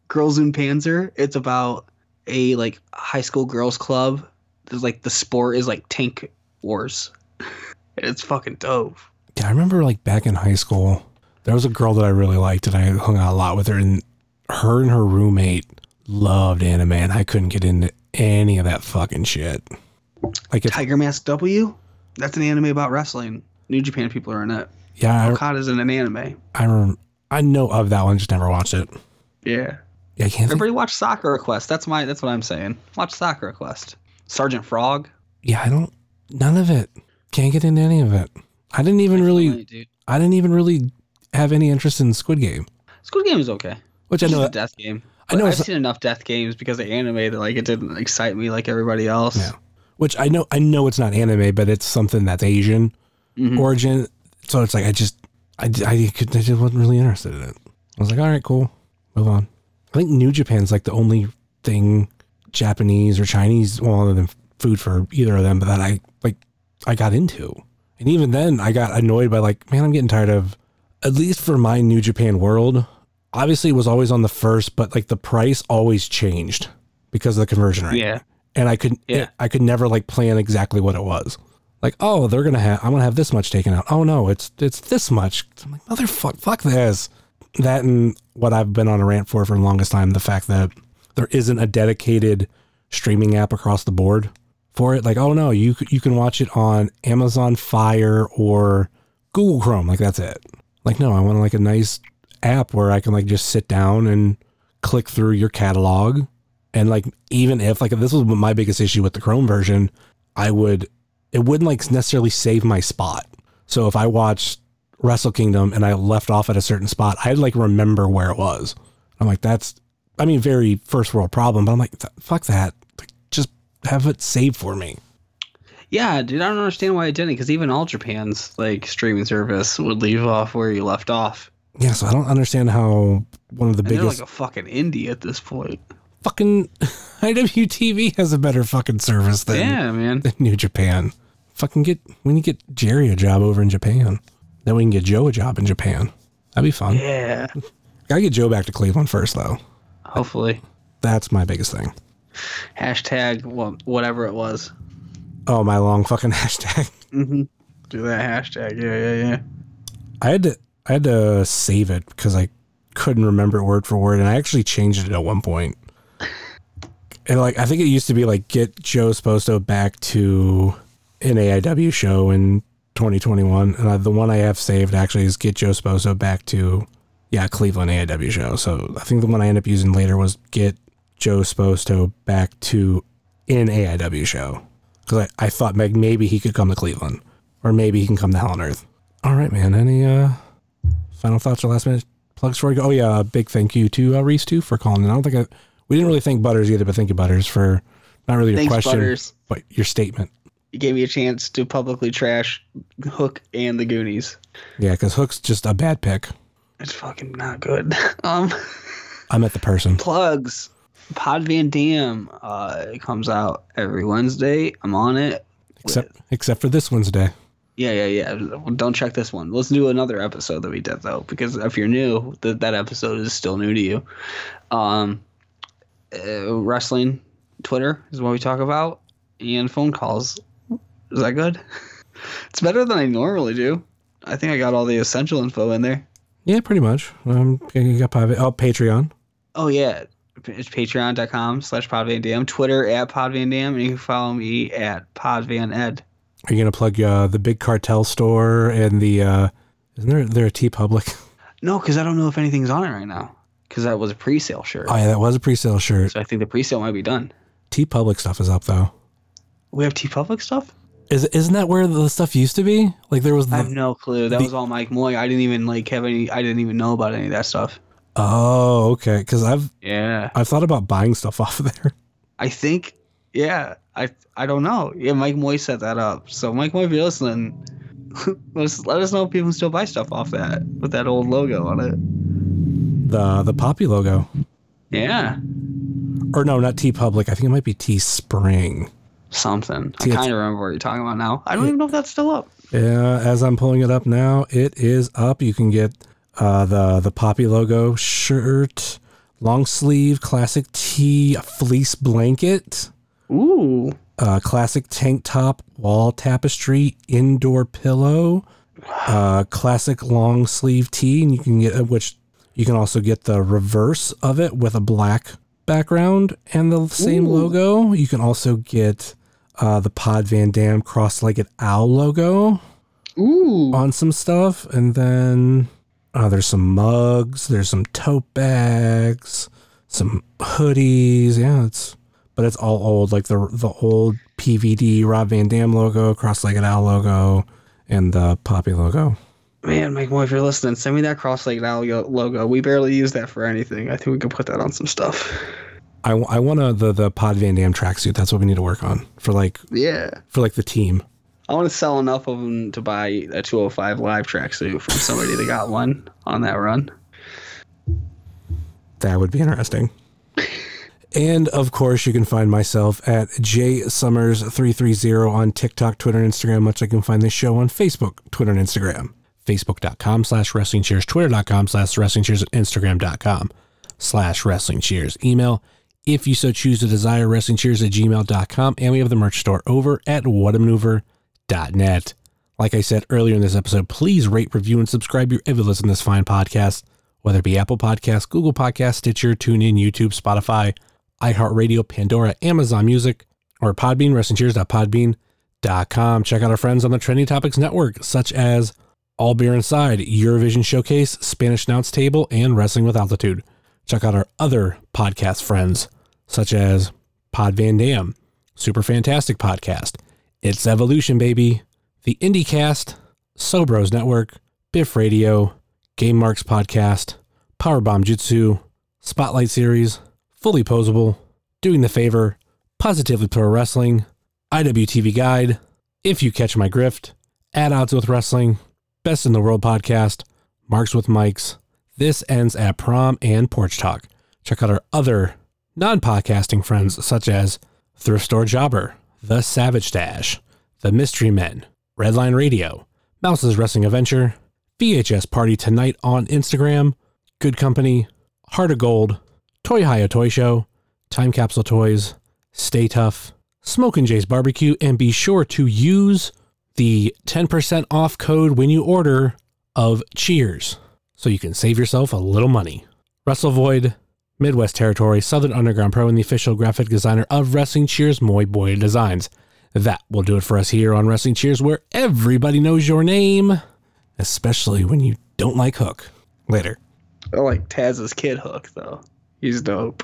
Girls und Panzer, it's about a like high school girls club. There's like the sport is like tank wars. it's fucking dope. Yeah, I remember like back in high school, there was a girl that I really liked, and I hung out a lot with her, and her and her roommate loved anime, and I couldn't get into any of that fucking shit. Like, Tiger Mask W? That's an anime about wrestling. New Japan people are in it. yeah, Okada's in an anime. I, I, rem- I know of that one, just never watched it. Yeah. Yeah, I can't. Think, Everybody watch Sakura Quest. That's my. That's what I'm saying. Watch Sakura Quest. Sergeant Frog. yeah, I don't. None of it. Can't get into any of it. I didn't even really. I didn't even really have any interest in Squid Game, Squid Game is okay. which I know. a death game. I know I've seen enough death games because they animated like it didn't excite me like everybody else. Yeah. Which I know. I know it's not anime, but it's something that's Asian Mhm. origin. So it's like I just, I, I, could, I just wasn't really interested in it. I was like, all right, cool, move on. I think New Japan's like the only thing Japanese or Chinese, well, other than food for either of them, but that I like, I got into. And even then, I got annoyed by like, man, I'm getting tired of. At least for my New Japan world, obviously it was always on the first, but like the price always changed because of the conversion rate Yeah. and I could Yeah. I could never like plan exactly what it was. Like, oh, they're gonna have I'm gonna have this much taken out. Oh no, it's it's this much. I'm like, motherfuck, fuck this. That and what I've been on a rant for for the longest time, the fact that there isn't a dedicated streaming app across the board for it. Like, oh no, you you can watch it on Amazon Fire or Google Chrome. Like that's it. Like, no, I want like a nice app where I can like just sit down and click through your catalog and like even if like this was my biggest issue with the Chrome version, I would it wouldn't like necessarily save my spot. So if I watched Wrestle Kingdom and I left off at a certain spot, I'd like remember where it was. I'm like, that's I mean, very first world problem, but I'm like, fuck that. Have it saved for me. Yeah, dude, I don't understand why it didn't. Because even All Japan's like streaming service would leave off where you left off. Yeah, so I don't understand how one of the And biggest like a fucking indie at this point. fucking IWTV has a better fucking service than Yeah, man. than New Japan. Fucking get we need to get Jerry a job over in Japan. Then we can get Joe a job in Japan. That'd be fun. Yeah. Gotta get Joe back to Cleveland first though. Hopefully. That's my biggest thing. Hashtag wha- whatever it was. Oh, my long fucking hashtag. Mm-hmm. Do that hashtag. Yeah, yeah, yeah. I had to I had to save it because I couldn't remember it word for word, and I actually changed it at one point. And like I think it used to be like get Joe Sposto back to an AIW show in 2021, and I, the one I have saved actually is get Joe Sposto back to yeah Cleveland AIW show. So I think the one I end up using later was get Joe Sposto back to an AIW show because I, I thought like maybe he could come to Cleveland or maybe he can come to Hell on Earth. All right, man. Any uh final thoughts or last minute plugs for you? Oh yeah, a big thank you to uh, Reese too for calling. in. I don't think I, we didn't really thank Butters either, but thank you Butters for not really your Thanks, question, Butters. but your statement. You gave me a chance to publicly trash Hook and the Goonies. Yeah, because Hook's just a bad pick. It's fucking not good. Um, I met the person. plugs. Pod Van Dam uh, it comes out every Wednesday. I'm on it. Except except for this Wednesday. Yeah, yeah, yeah. Don't check this one. Let's do another episode that we did though, because if you're new, that that episode is still new to you. Um, uh, wrestling, Twitter is what we talk about, and phone calls. Is that good? It's better than I normally do. I think I got all the essential info in there. Yeah, pretty much. Um, you got Pav- oh, Patreon. Oh yeah, patreon.com slash podvandam, Twitter at podvandam, and you can follow me at podvaned. Are you gonna plug uh, the big cartel store and the? uh Isn't there there a TeePublic? No, because I don't know if anything's on it right now. Because that was a pre-sale shirt. Oh yeah, that was a pre-sale shirt. So I think the pre-sale might be done. TeePublic stuff is up though. We have TeePublic stuff. Is isn't that where the stuff used to be? Like there was I have no clue. That the- was all Mike Moy. I didn't even like have any. I didn't even know about any of that stuff. Oh okay because I've Yeah, I've thought about buying stuff off of there. I think. Yeah, I I don't know. Yeah, Mike Moy set that up. So Mike Moy, if you're listening, let us let us know if people still buy stuff off that with that old logo on it. The the Poppy logo, Yeah, or no, not TeePublic. I think it might be Teespring. something. I kind of remember what you're talking about now. I don't even know if that's still up. Yeah, as I'm pulling it up now, it is up. You can get uh, the the Poppy logo shirt, long sleeve classic tee, fleece blanket, Ooh, uh, classic tank top, wall tapestry, indoor pillow, uh, classic long sleeve tee, and you can get which you can also get the reverse of it with a black background and the same logo. You can also get uh, the Pod Van Dam cross-legged owl logo ooh. on some stuff, and then uh, there's some mugs, there's some tote bags, some hoodies. Yeah, it's but it's all old, like the the old PVD Rob Van Dam logo, cross-legged owl logo, and the Poppy logo. Man, Mike Moore, if you're listening, send me that cross-legged owl logo. We barely use that for anything. I think we could put that on some stuff. I, I want a, the the Pod Van Dam tracksuit. That's what we need to work on for like Yeah. for like the team. I want to sell enough of them to buy a 205 live tracksuit from somebody that got one on that run. That would be interesting. And of course, you can find myself at jsummers330 on TikTok, Twitter, and Instagram, much like you can find this show on Facebook, Twitter, and Instagram. Facebook.com slash wrestling cheers, Twitter.com slash wrestling cheers, Instagram.com slash wrestling cheers. Email, if you so choose to desire, wrestling cheers at gmail.com. And we have the merch store over at Like I said earlier in this episode, please rate, review, and subscribe your ever listen to this fine podcast, whether it be Apple Podcasts, Google Podcasts, Stitcher, TuneIn, YouTube, Spotify, iHeartRadio, Pandora, Amazon Music, or Podbean, WrestlingCheers.podbean.com. Check out our friends on the Trending Topics Network, such as All Beer Inside, Eurovision Showcase, Spanish Announce Table, and Wrestling with Altitude. Check out our other podcast friends, such as Pod Van Dam, Super Fantastic Podcast, It's Evolution Baby, The IndieCast, Sobros Network, Biff Radio, Game Marks Podcast, Powerbomb Jutsu, Spotlight Series, Fully Posable, Doing the Favor, Positively Pro Wrestling, IWTV Guide, If You Catch My Grift, At Odds with Wrestling, Best in the World Podcast, Marks with Mikes, This Ends at Prom, and Porch Talk. Check out our other non podcasting friends such as Thrift Store Jobber, The Savage Dash, The Mystery Men, Redline Radio, Mouse's Wrestling Adventure, VHS Party Tonight on Instagram, Good Company, Heart of Gold, Toy Haya Toy Show, Time Capsule Toys, Stay Tough, Smokin' Jay's Barbecue, and be sure to use the 10% off code when you order of Cheers so you can save yourself a little money. Russell Void, Midwest Territory, Southern Underground Pro, and the official graphic designer of Wrestling Cheers, Moy Boy Designs. That will do it for us here on Wrestling Cheers, where everybody knows your name, especially when you don't like Hook. Later. I like Taz's kid hook though. He's dope.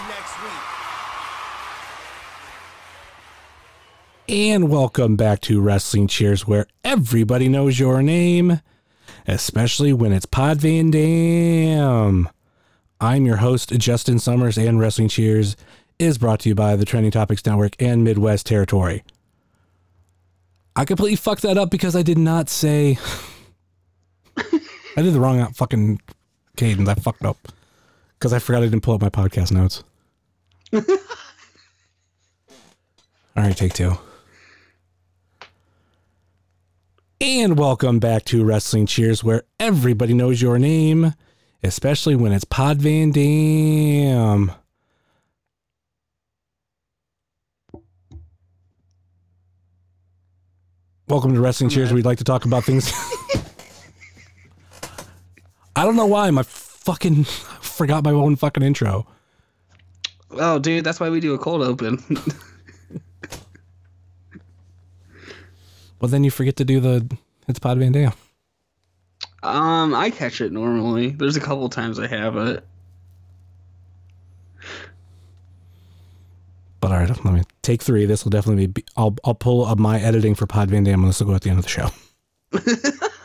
And welcome back to Wrestling Cheers, where everybody knows your name, especially when it's Pod Van Dam. I'm your host, Justin Summers, and Wrestling Cheers is brought to you by the Trending Topics Network and Midwest Territory. I completely fucked that up because I did not say. I did the wrong fucking cadence. I fucked up because I forgot I didn't pull up my podcast notes. All right, take two. And welcome back to Wrestling Cheers, where everybody knows your name, especially when it's Pod Van Dam. Welcome to Wrestling Cheers. We'd like to talk about things. I don't know why my fucking forgot my own fucking intro. Oh, dude, that's why we do a cold open. Well, then you forget to do the it's Pod Van Dam. um, I catch it normally. There's a couple times I have it. But all right, let me take three. This will definitely be. I'll I'll pull up my editing for Pod Van Dam, and this will go at the end of the show.